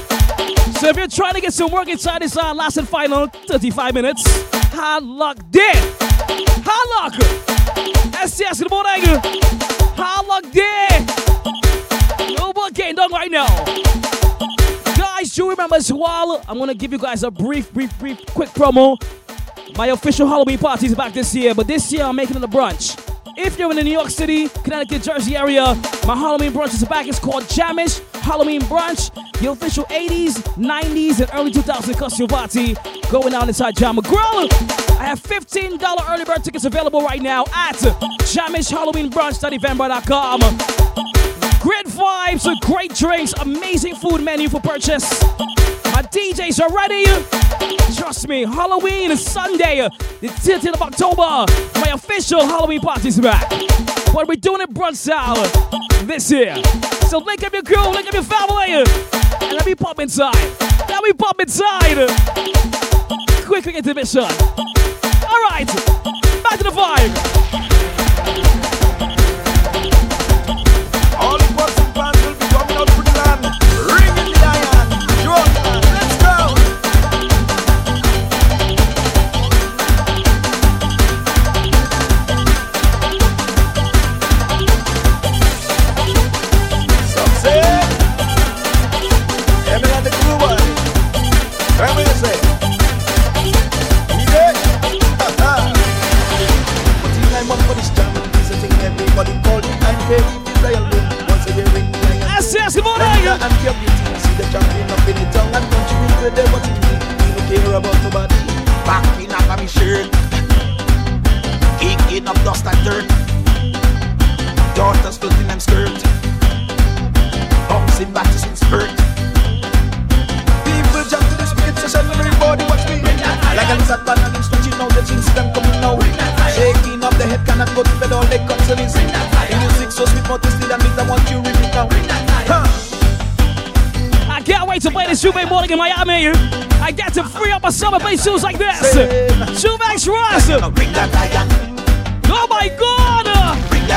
So if you're trying to get some work inside this uh, last and final 35 minutes, hard luck there. Hard luck. SCS, good morning. Hard luck there. No more getting done right now. Guys, do remember as well, I'm going to give you guys a brief, brief, brief, quick promo. My official Halloween party is back this year, but this year I'm making it a brunch. If you're in the New York City, Connecticut, Jersey area, my Halloween brunch is back. It's called Jamish Halloween Brunch. The official 80s, 90s, and early 2000s costume party going on inside John. I have $15 early bird tickets available right now at jamishhalloweenbrunch.eventbrite.com. Great vibes, great drinks, amazing food menu for purchase. My DJs are ready. Trust me, Halloween is Sunday, the 10th of October. My official Halloween party is back. But we're doing it brunch this year. So link up your crew, link up your family, and let me pop inside. Let me pop inside. Quick, quick intermission. All right, back to the vibe. Regular and pure beauty. See the champion up in the town and country with them what it mean. We don't care about nobody. Back in up on me shirt. Kicking up dust and dirt. Daughters filthy them skirt. Bouncing to some spurt. People jump to the speed session, everybody watch me. Like a lizard man and stretching out the jeans, them coming now. Shaking up the head, cannot go to bed, all they concern is. The music so sweet, more tasty than meat, I want you rip it now. Huh. Can't wait to play this Jouvert morning in Miami. I get to free up my summer play shoes like this. JouvertXpress. Oh my god. Bring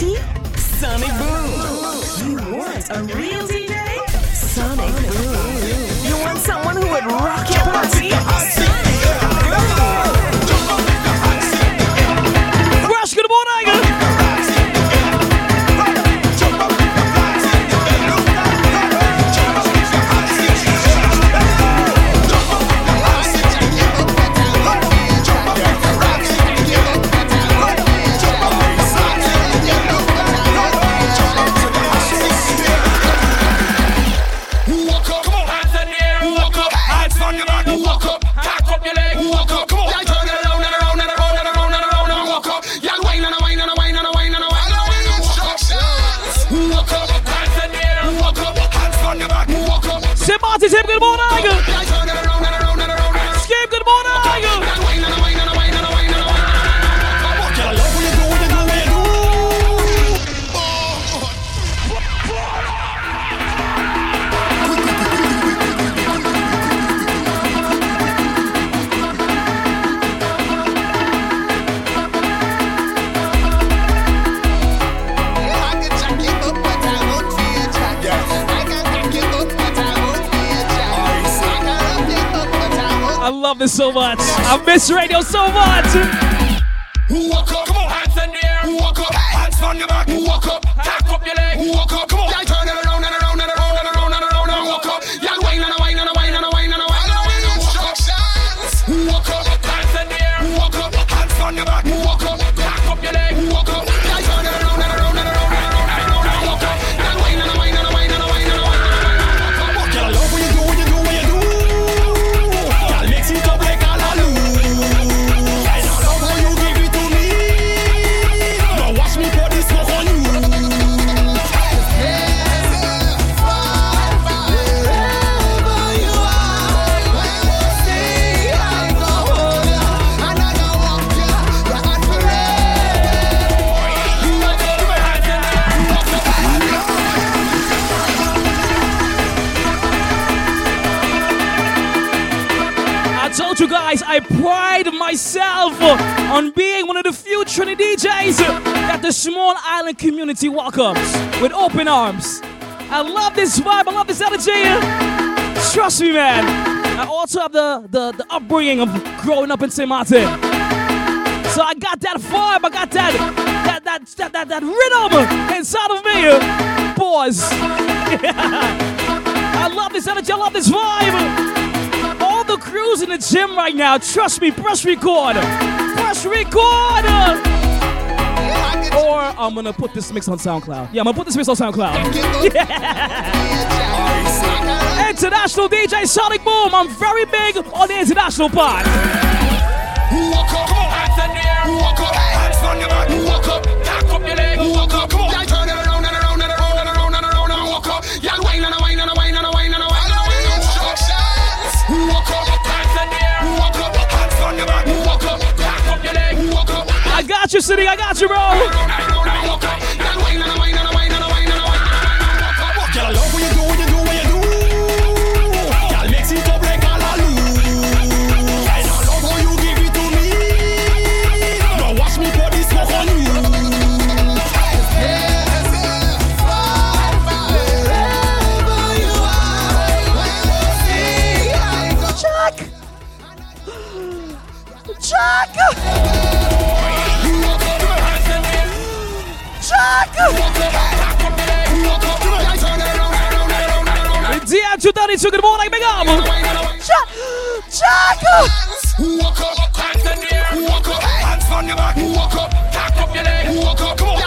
party? Sonic Boom! You want a real DJ? Sonic Boom! You want someone who would rock your party? Much. I miss radio so much. DJs that the small island community welcomes with open arms. I love this vibe, I love this energy. Trust me, man. I also have the, the, the upbringing of growing up in St. Martin. So I got that vibe, I got that that that that that, that rhythm inside of me. Boys. I love this energy, I love this vibe. All the crews in the gym right now, trust me, press record. Press record. Or I'm gonna put this mix on SoundCloud. Yeah, I'm gonna put this mix on SoundCloud. Yeah. International DJ Sonic Boom. I'm very big on the international part. Walk up, hands in the air. Walk up, hands on your back. Walk up, cock up your leg. Walk up, come on. Y'all turn it around and around and around and around and around and walk up. Y'all whine and a and a and a and a whine and. Instructions. Walk up, hands in the air. Walk up, hands on your back. Walk up, cock up your leg. Walk up. I got you, City. I got you, bro. 232, good morning, big up! Chuck! Chuck! Walk up, hands in the air. Walk up, hands on your back. Walk up, cock up your leg. Walk up, come on.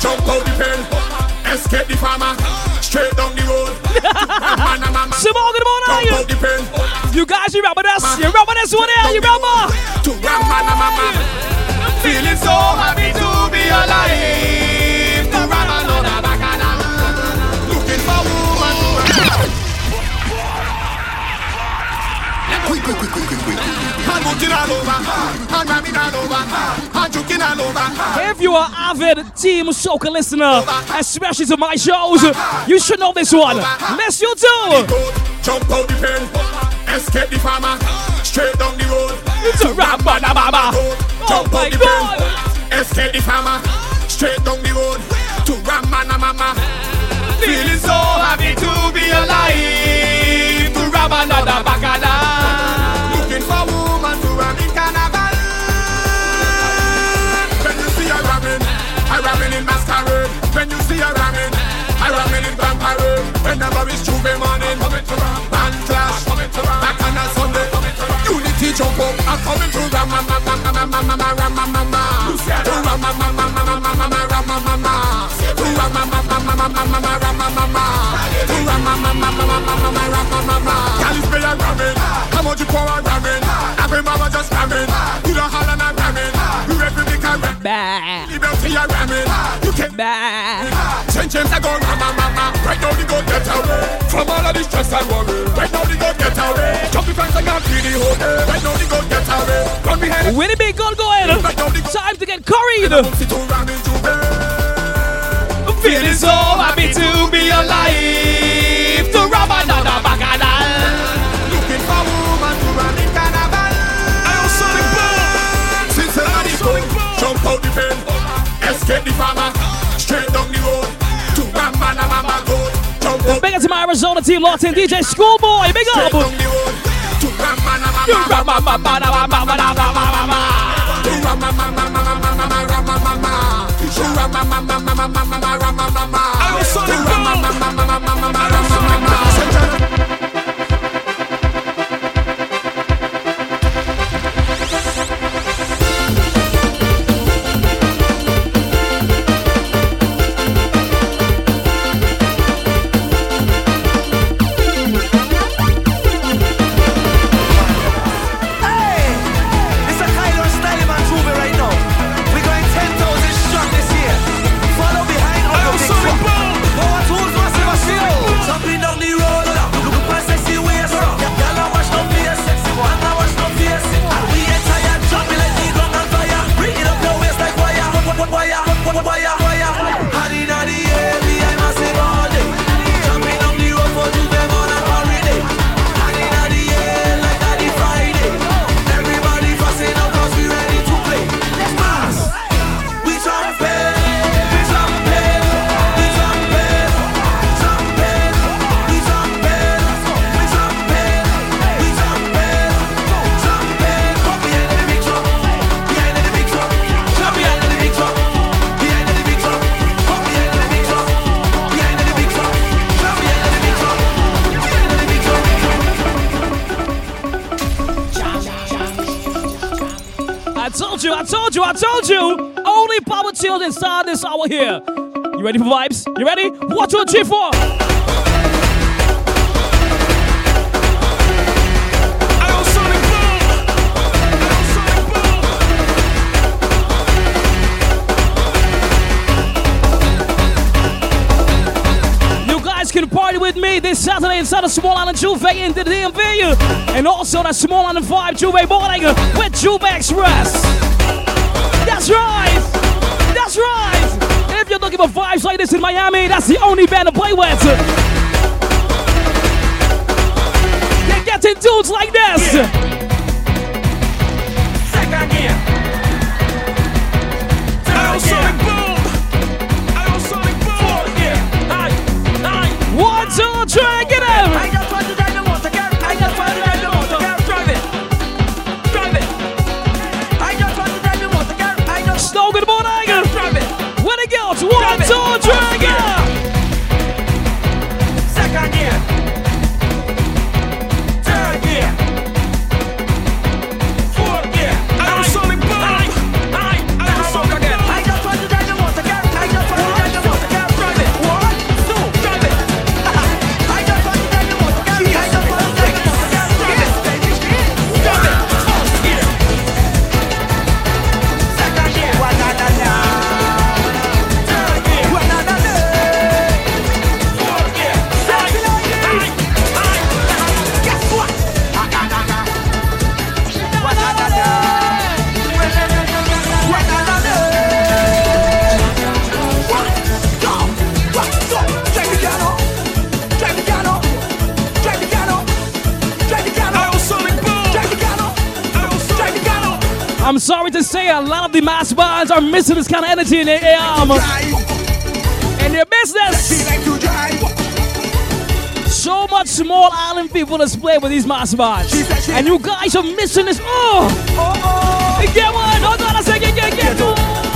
Jump out the pen, escape the farmer, straight down the road. Simone, good morning! Jump out the pen, You guys, you remember this? You remember this one here? You remember? to Ramana Mama. Feeling so happy to be alive. If you are avid Team Soca listener, especially to my shows, you should know this one. Yes, you do. Jump out the pen. Escape the farmer. Straight down the road. It's a rap, baba. Oh jump out the pen. Escape the farmer. Straight down the road. To Ramana Mama. Feeling so happy to be alive. Whenever it's Tuesday morning, coming to ram. Band clash, coming to ram. Back on a Sunday, coming to ram. Unity jump up, I'm coming to ram, mama, mama, mama, mama, ram, mama, mama. To ram, mama, mama, mama, mama, ram, mama, mama. To ram, mama, mama, mama, mama, ram, mama, mama. To ram, mama, mama, mama, mama, ram, mama, mama. Girl, it's me a ramming. How much you pour a ramming? Every mama just ramming. You don't holler and ramming. You every big a ram. Bah. You don't see a ramming. You can bah. Ten James I go mama mama. Right now the go get away from all of the stress and worry. Right now the go get away. Jumping fans I can't feel the whole eh. day. Right now the go get away. Run behind. Winnie big goal going. Time to get curried. Feeling so happy to be alive. Escape the farmer. Straight down the road. To Ramana Mama Goat. Jump out. Big up to my Arizona team, in DJ Schoolboy. Big up. Mama. To Ramana Mama. To Mama. To Ramana Mama. I was Sonic Power inside this hour here. You ready for vibes? You ready? Four. You guys can party with me this Saturday inside of Small Island Jouvert in the DMV. And also that Small Island 5 Jouvert morning with Jouvert Express. That's right. That's. If you're looking for vibes like this in Miami, that's the only band to play with. You're getting dudes like this. Second gear. Third gear. Fourth gear. Nine, nine. One, two, three, a lot of the mass bands are missing this kind of energy in their um, in their business. So much small island people display with these mass bands, and you guys are missing this. Oh, get one. Hold on a second. Get get one.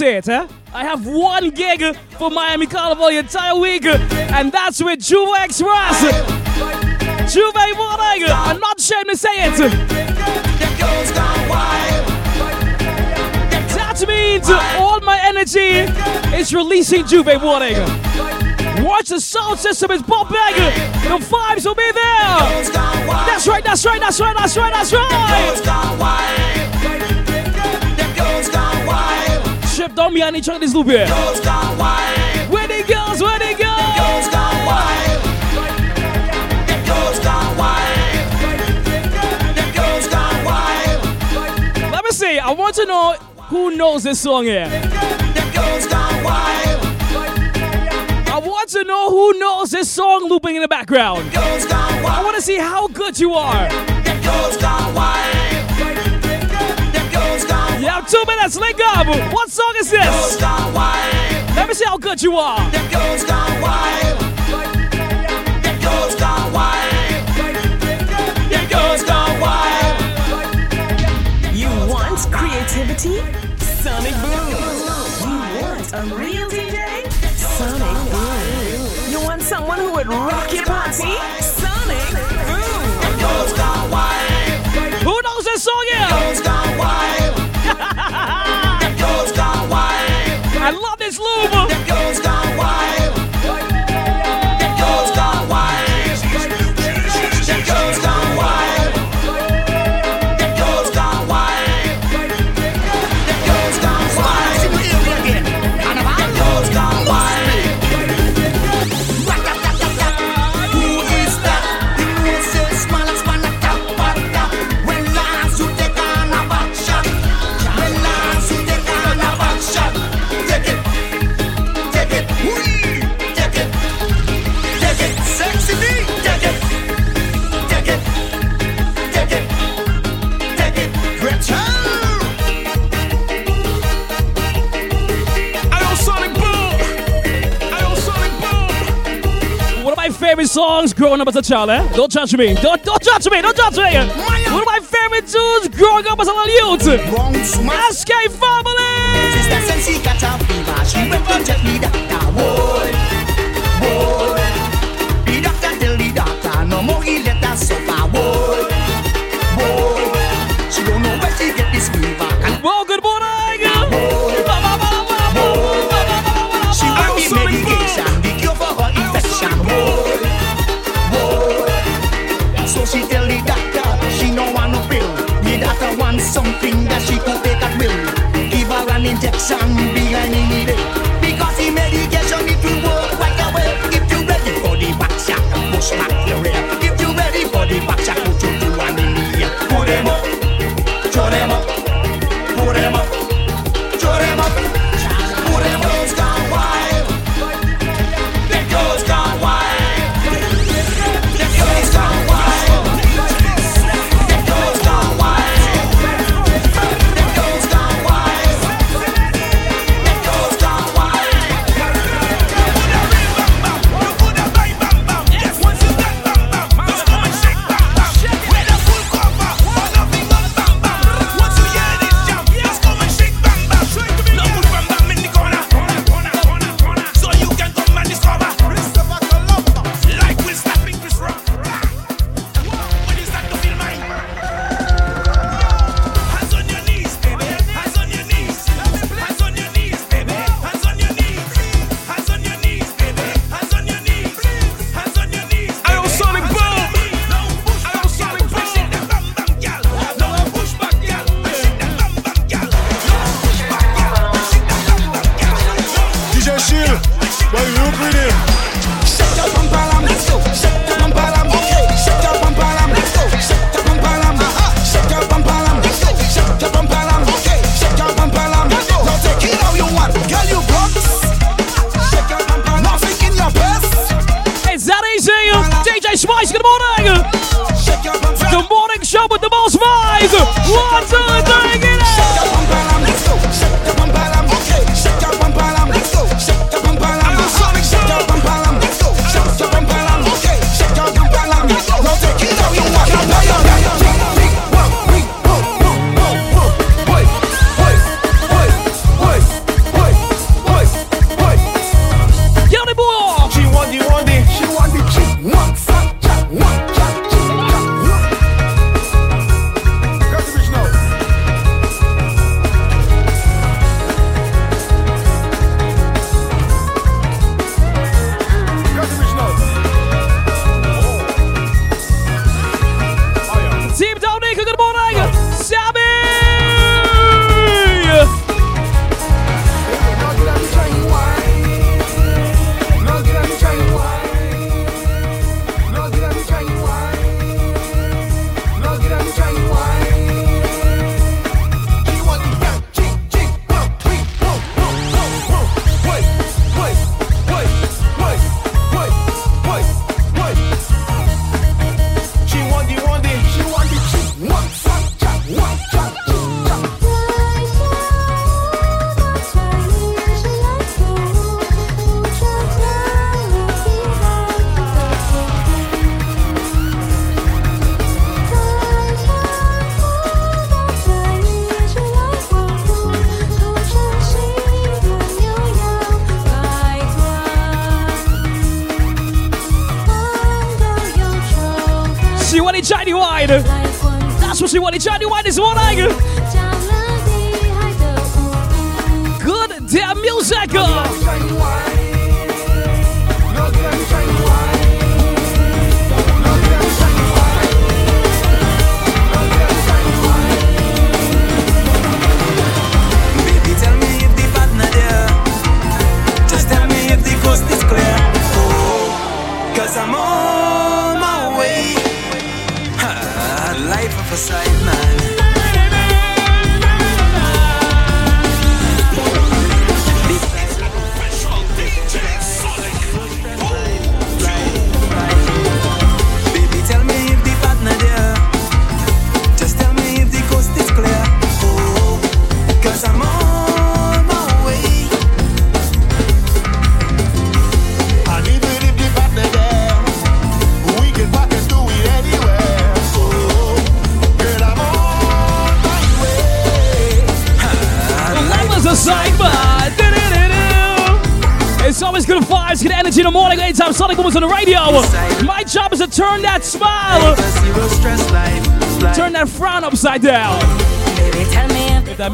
It? I have one gig for Miami Carnival the entire week, and that's with Jouvert Express. Jouvert morning. I'm not ashamed to say it. That means all my energy is releasing Jouvert morning. Watch the sound system is bumping. The vibes will be there. That's right, that's right, that's right, that's right, that's right. Ship on me, I need to try this loop here. Where they girls, where they girls? Let me see, I want to know who knows this song here. I want to know who knows this song looping in the background. I want to see how good you are. You have two minutes, link up. What song is this? Let me see how good you are. You want creativity? Sonic Boom. You want a real DJ? Sonic Boom. You want someone who would rock your party? Love songs growing up as a child, eh? Don't judge me. Don't, don't judge me. Don't judge me. One of my favorite tunes growing up as a little youth. Family. Got a fever, Injection behind the needle. Because the medication it will work right away. If you ready for the back shot, push back your rear. If you ready for the back shot, put you to one in the ear. Put them up,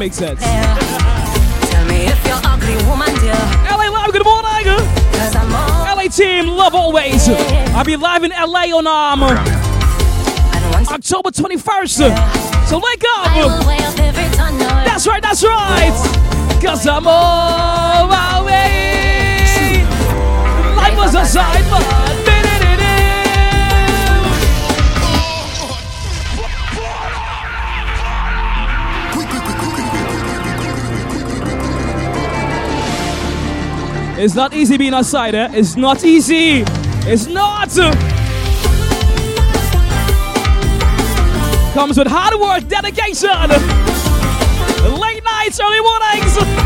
makes sense. Tell me if you're ugly, woman, dear. LA Live, good morning. LA team, love always. I'll be live in LA on um, October 21st. So wake up. That's right, that's right. Cause I'm all my way. Life was a sidebar. It's not easy being outside, eh? It's not easy. It's not. Comes with hard work, dedication, late nights, early mornings.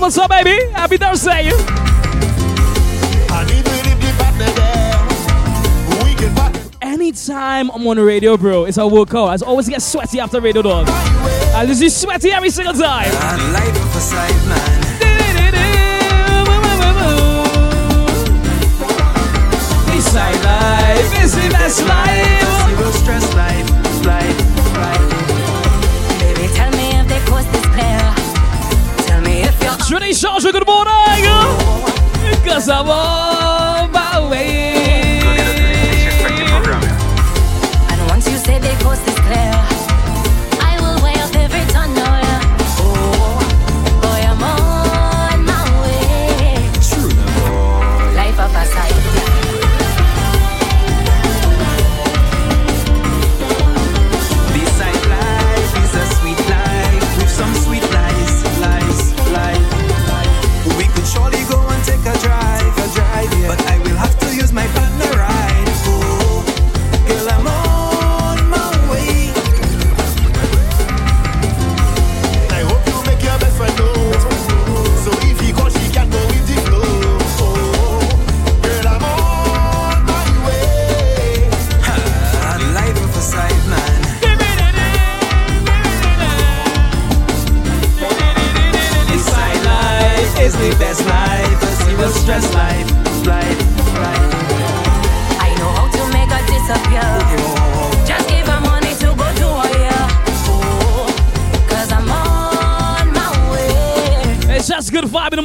Dad, what's up, baby? Happy Thursday. Anytime I'm on the radio, bro, it's a workout. I always get sweaty after radio, dog. I just get sweaty every single time.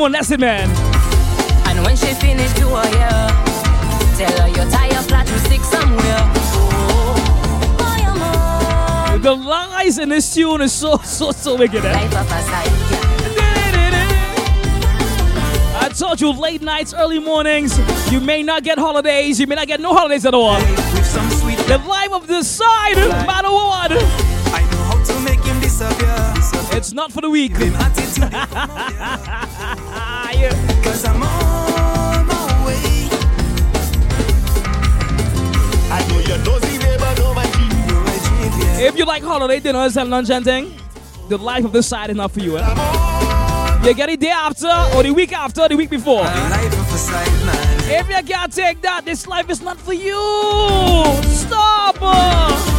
In the. That's it, man. And when she finish to her hair, tell her you're tired, flat to stick somewhere. Oh, boy, I'm on. The lies in this tune is so, so, so wicked. Eh? Life of a side, I told you late nights, early mornings. You may not get holidays. You may not get no holidays at all. The life of the side, no matter what. I know how to make him disappear. It's not for the weak. If you like holiday dinners and lunch and thing, the life of this side is not for you. Eh? You get it day after, or the week after, the week before. If you can't take that, this life is not for you. Stop.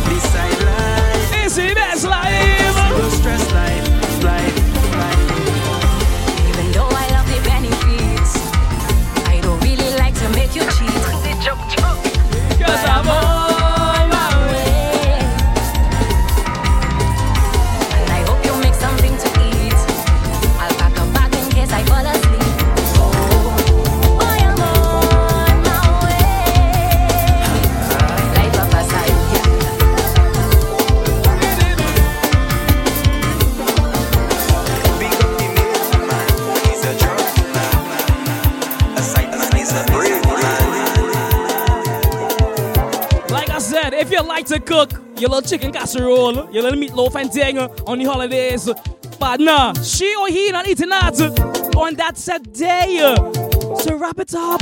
This side life. Best life. No stress life, life. Cook your little chicken casserole, your little meatloaf and thing on the holidays, but nah, she or he not eating that on that set day. So wrap it up.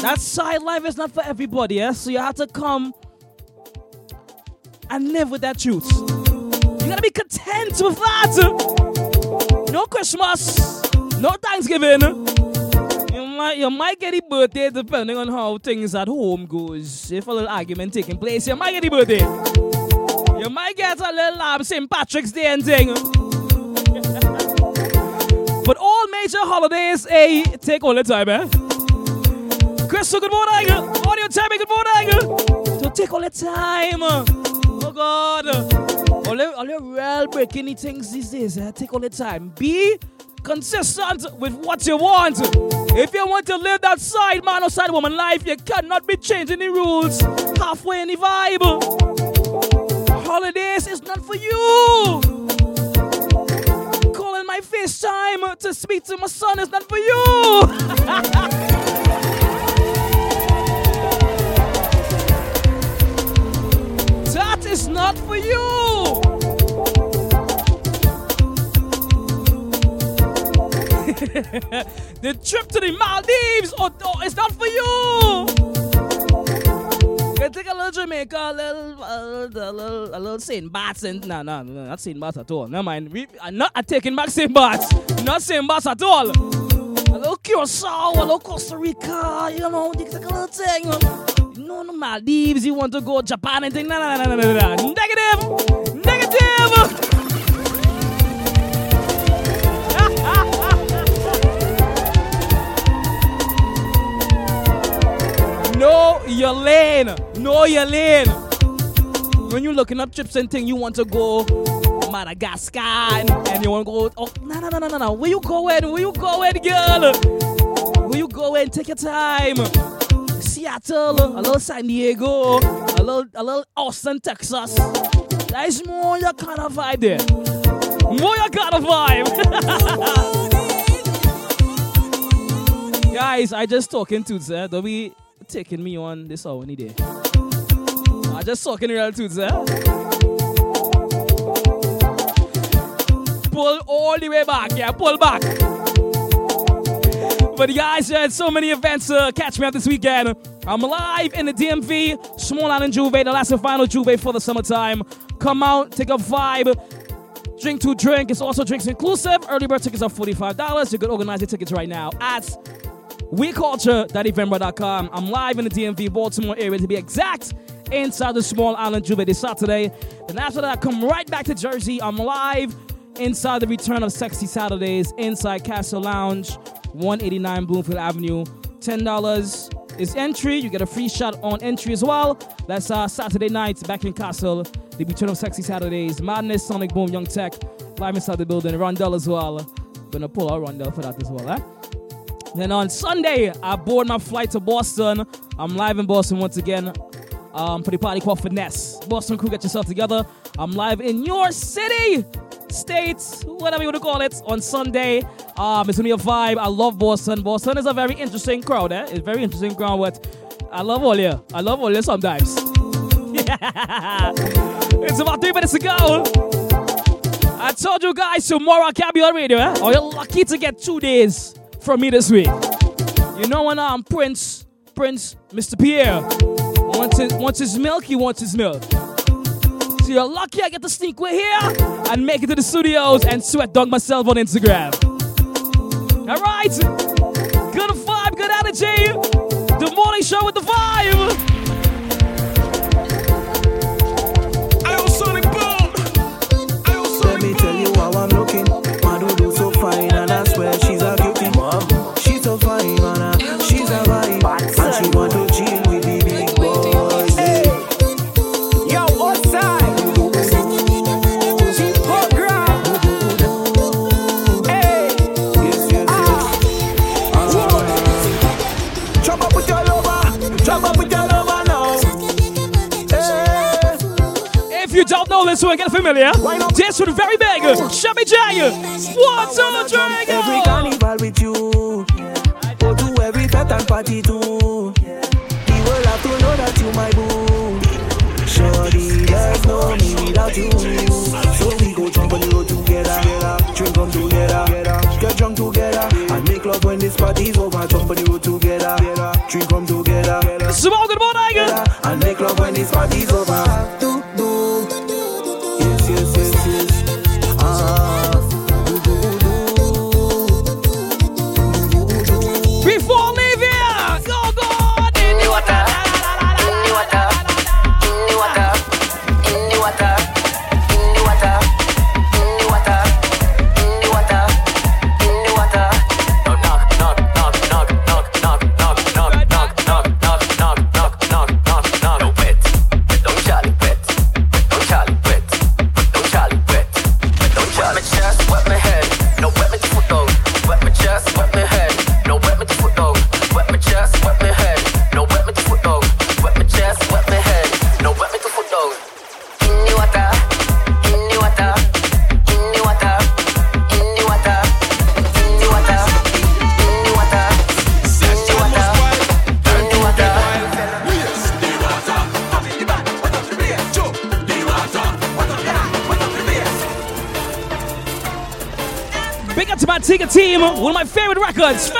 That side life is not for everybody, yeah? So you have to come and live with that truth. You gotta be content with that. No Christmas, no Thanksgiving. Might, you might get a birthday depending on how things at home goes. If a little argument taking place, you might get a birthday. You might get a little um, St. Patrick's Day and thing. but all major holidays, hey, take all the time, eh? Crystal, good morning. Audio time, good morning. So take all the time. Oh God. All the, all real breaking things these days, eh? Take all the time. Be consistent with what you want. If you want to live that side man or side woman life, you cannot be changing the rules halfway in the vibe. Holidays is not for you. Calling my FaceTime to speak to my son is not for you. that is not for you. the trip to the Maldives oh, oh, it's not for you. You take a little Jamaica, uh, a little, a little, a little, a little St. Bart's, and no, no, no, not St. Bart's at all. Never mind. We, I'm not taking back St. Bart's. Not St. Bart's at all. A little Curacao, a little Costa Rica, you know, you take a little thing. You know, Maldives, you want to go Japan and thing. No, no, no, no, no, no. Negative. Negative. Know your lane. Know your lane. When you're looking up trips and thing, you want to go Madagascar and, and you want to go. Oh, no, no, no, no, no, no. Where you going? Where you going, girl? Where you going? Take your time. Seattle, a little San Diego, a little, a little Austin, Texas. That is more your kind of vibe there. More your kind of vibe. Guys, I just talking to sir. Don't be taking me on this hour any day. I just talking real to sir. Pull all the way back, yeah, pull back. But guys, uh, so many events uh, catch me up this weekend. I'm live in the DMV, Small Island Jouvert, the last and final Jouvert for the summertime. Come out, take a vibe. Drink to drink. It's also drinks inclusive. Early bird tickets are $45. You can organize your tickets right now at WeCulture.eventbrite.com. I'm live in the DMV, Baltimore area to be exact, inside the Small Island Jouvert this Saturday. Then after that, I come right back to Jersey. I'm live inside the return of Sexy Saturdays inside Castle Lounge, 189 Bloomfield Avenue. $10 is entry. You get a free shot on entry as well. That's uh, Saturday night back in Castle. The return of Sexy Saturdays. Madness, Sonic Boom, Young Tech, live inside the building. Rondell as well. Gonna pull out Rondell for that as well, eh? Then on Sunday, I board my flight to Boston. I'm live in Boston once again um, for the party called Finesse. Boston crew, get yourself together. I'm live in your city, state, whatever you want to call it, on Sunday. Um, it's gonna be a vibe. I love Boston. Boston is a very interesting crowd, eh? It's very interesting crowd, but I love all you. I love all you sometimes. it's about three minutes to go. I told you guys tomorrow I can't be on radio, eh? Oh, you're lucky to get two days from me this week. You know when I'm um Prince, Prince, Mr. Pierre wants his, wants his milk, he wants his milk. So you're lucky I get to sneak way here and make it to the studios and sweat dunk myself on Instagram. All right, good vibe, good energy. The morning show with the vibe. This one, get familiar. Dance with very big. Oh. Shabby J. One, two, three, go. Every carnival with you. Go to every fete and party too. The world have to know that you my boo. Surely there's no me without you. So we go jump on the road together. Drink on together. Get drunk together. And make love when this party's over. Jump on the road together. Drink on together. Small good morning. And make love when this party's over. Woods.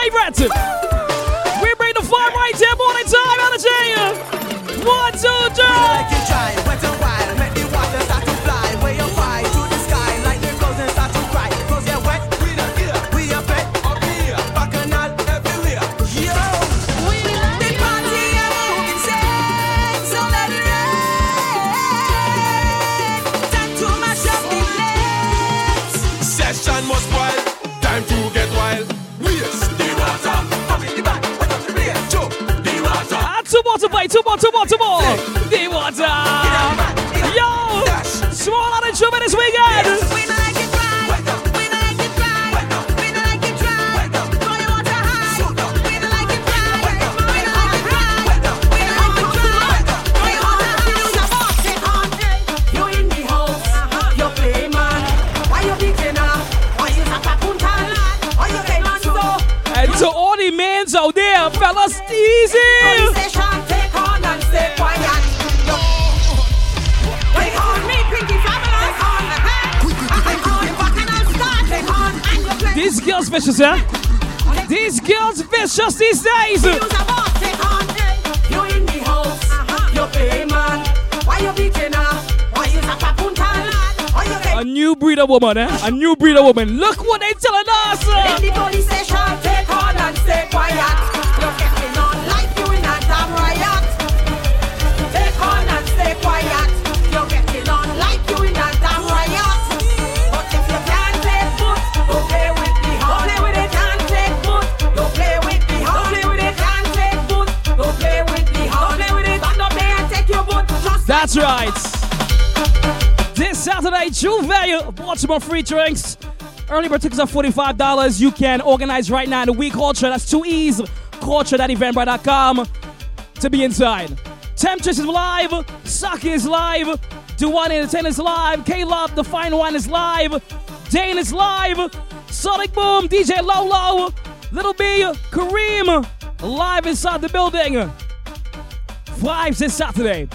Woman, eh? A new breed of woman. Look what they telling us. In the police take on and stay quiet. You're getting on like you in a damn riot. Take on and stay quiet. You're getting on like you in a damn riot. But if you can't take foot, don't play with the horn. Play with it. Can't take foot, don't play with the horn. Play with it. Can't take foot, don't play with the horn. Play with it. Stand up there and take your boot. That's right. This Saturday, Jouvert, more Free Drinks. Early bird tickets are $45. You can organize right now in the week culture. That's two E's. Culture.eventbrite.com to be inside. Temptress is live. Saki is live. Duane Entertainment is live. K-Love, The Fine One is live. Dane is live. Sonic Boom, DJ Lolo, Little B, Kareem, live inside the building. Vibes this Saturday.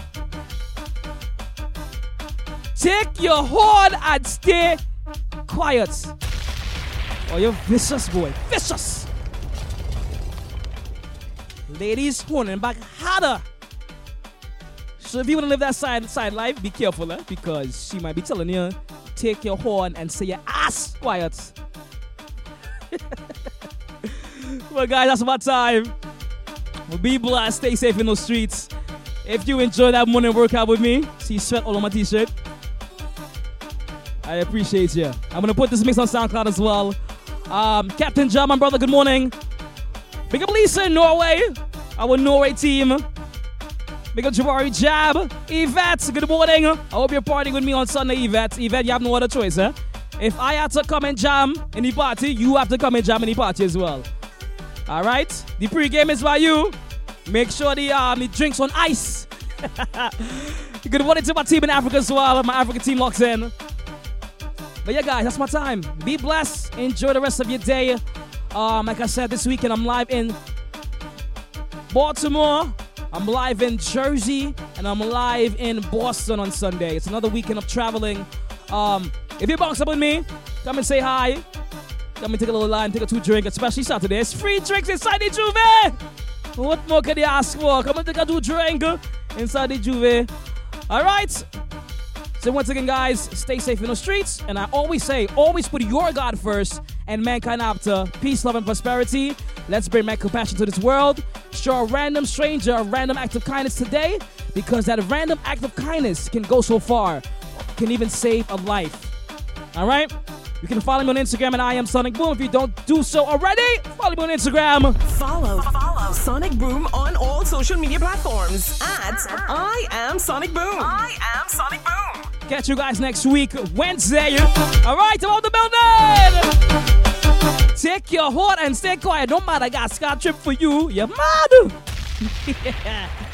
Take your horn and stay quiet. Oh, you're vicious, boy. Vicious. Ladies, horning back harder. So if you want to live that side side life, be careful, eh? because she might be telling you, take your horn and say your ass quiet. well, guys, that's about time. Be blessed. Stay safe in those streets. If you enjoy that morning workout with me, see sweat all on my t-shirt. I appreciate you. I'm gonna put this mix on SoundCloud as well. Um, Captain John, my brother, good morning. Big up Lisa in Norway, our Norway team. Big up Jabari Jab. Yvette, good morning. I hope you're partying with me on Sunday, Yvette. Yvette, you have no other choice, eh? If I had to come and jam in the party, you have to come and jam in the party as well. All right? The pre-game is by you. Make sure the, um, the drinks on ice. good morning to my team in Africa as well. My African team locks in. But yeah, guys, that's my time. Be blessed. Enjoy the rest of your day. Um, like I said, this weekend I'm live in Baltimore. I'm live in Jersey, and I'm live in Boston on Sunday. It's another weekend of traveling. Um, if you box up with me, come and say hi. Come and take a little line, take a two drink, especially Saturday. It's free drinks inside the Jouvert. What more can you ask for? Come and take a two drink inside the Jouvert. All right. So once again, guys, stay safe in the streets. And I always say, always put your God first and mankind after. Peace, love, and prosperity. Let's bring back compassion to this world. Show a random stranger a random act of kindness today because that random act of kindness can go so far, can even save a life. All right? You can follow me on Instagram at I am Sonic Boom. If you don't do so already, follow me on Instagram. Follow, follow Sonic Boom on all social media platforms at I am Sonic Boom. I am Sonic Boom. Catch you guys next week, Wednesday. All right, I'm out the building. Take your heart and stay quiet. No matter, I got Scott trip for you. You mad? yeah.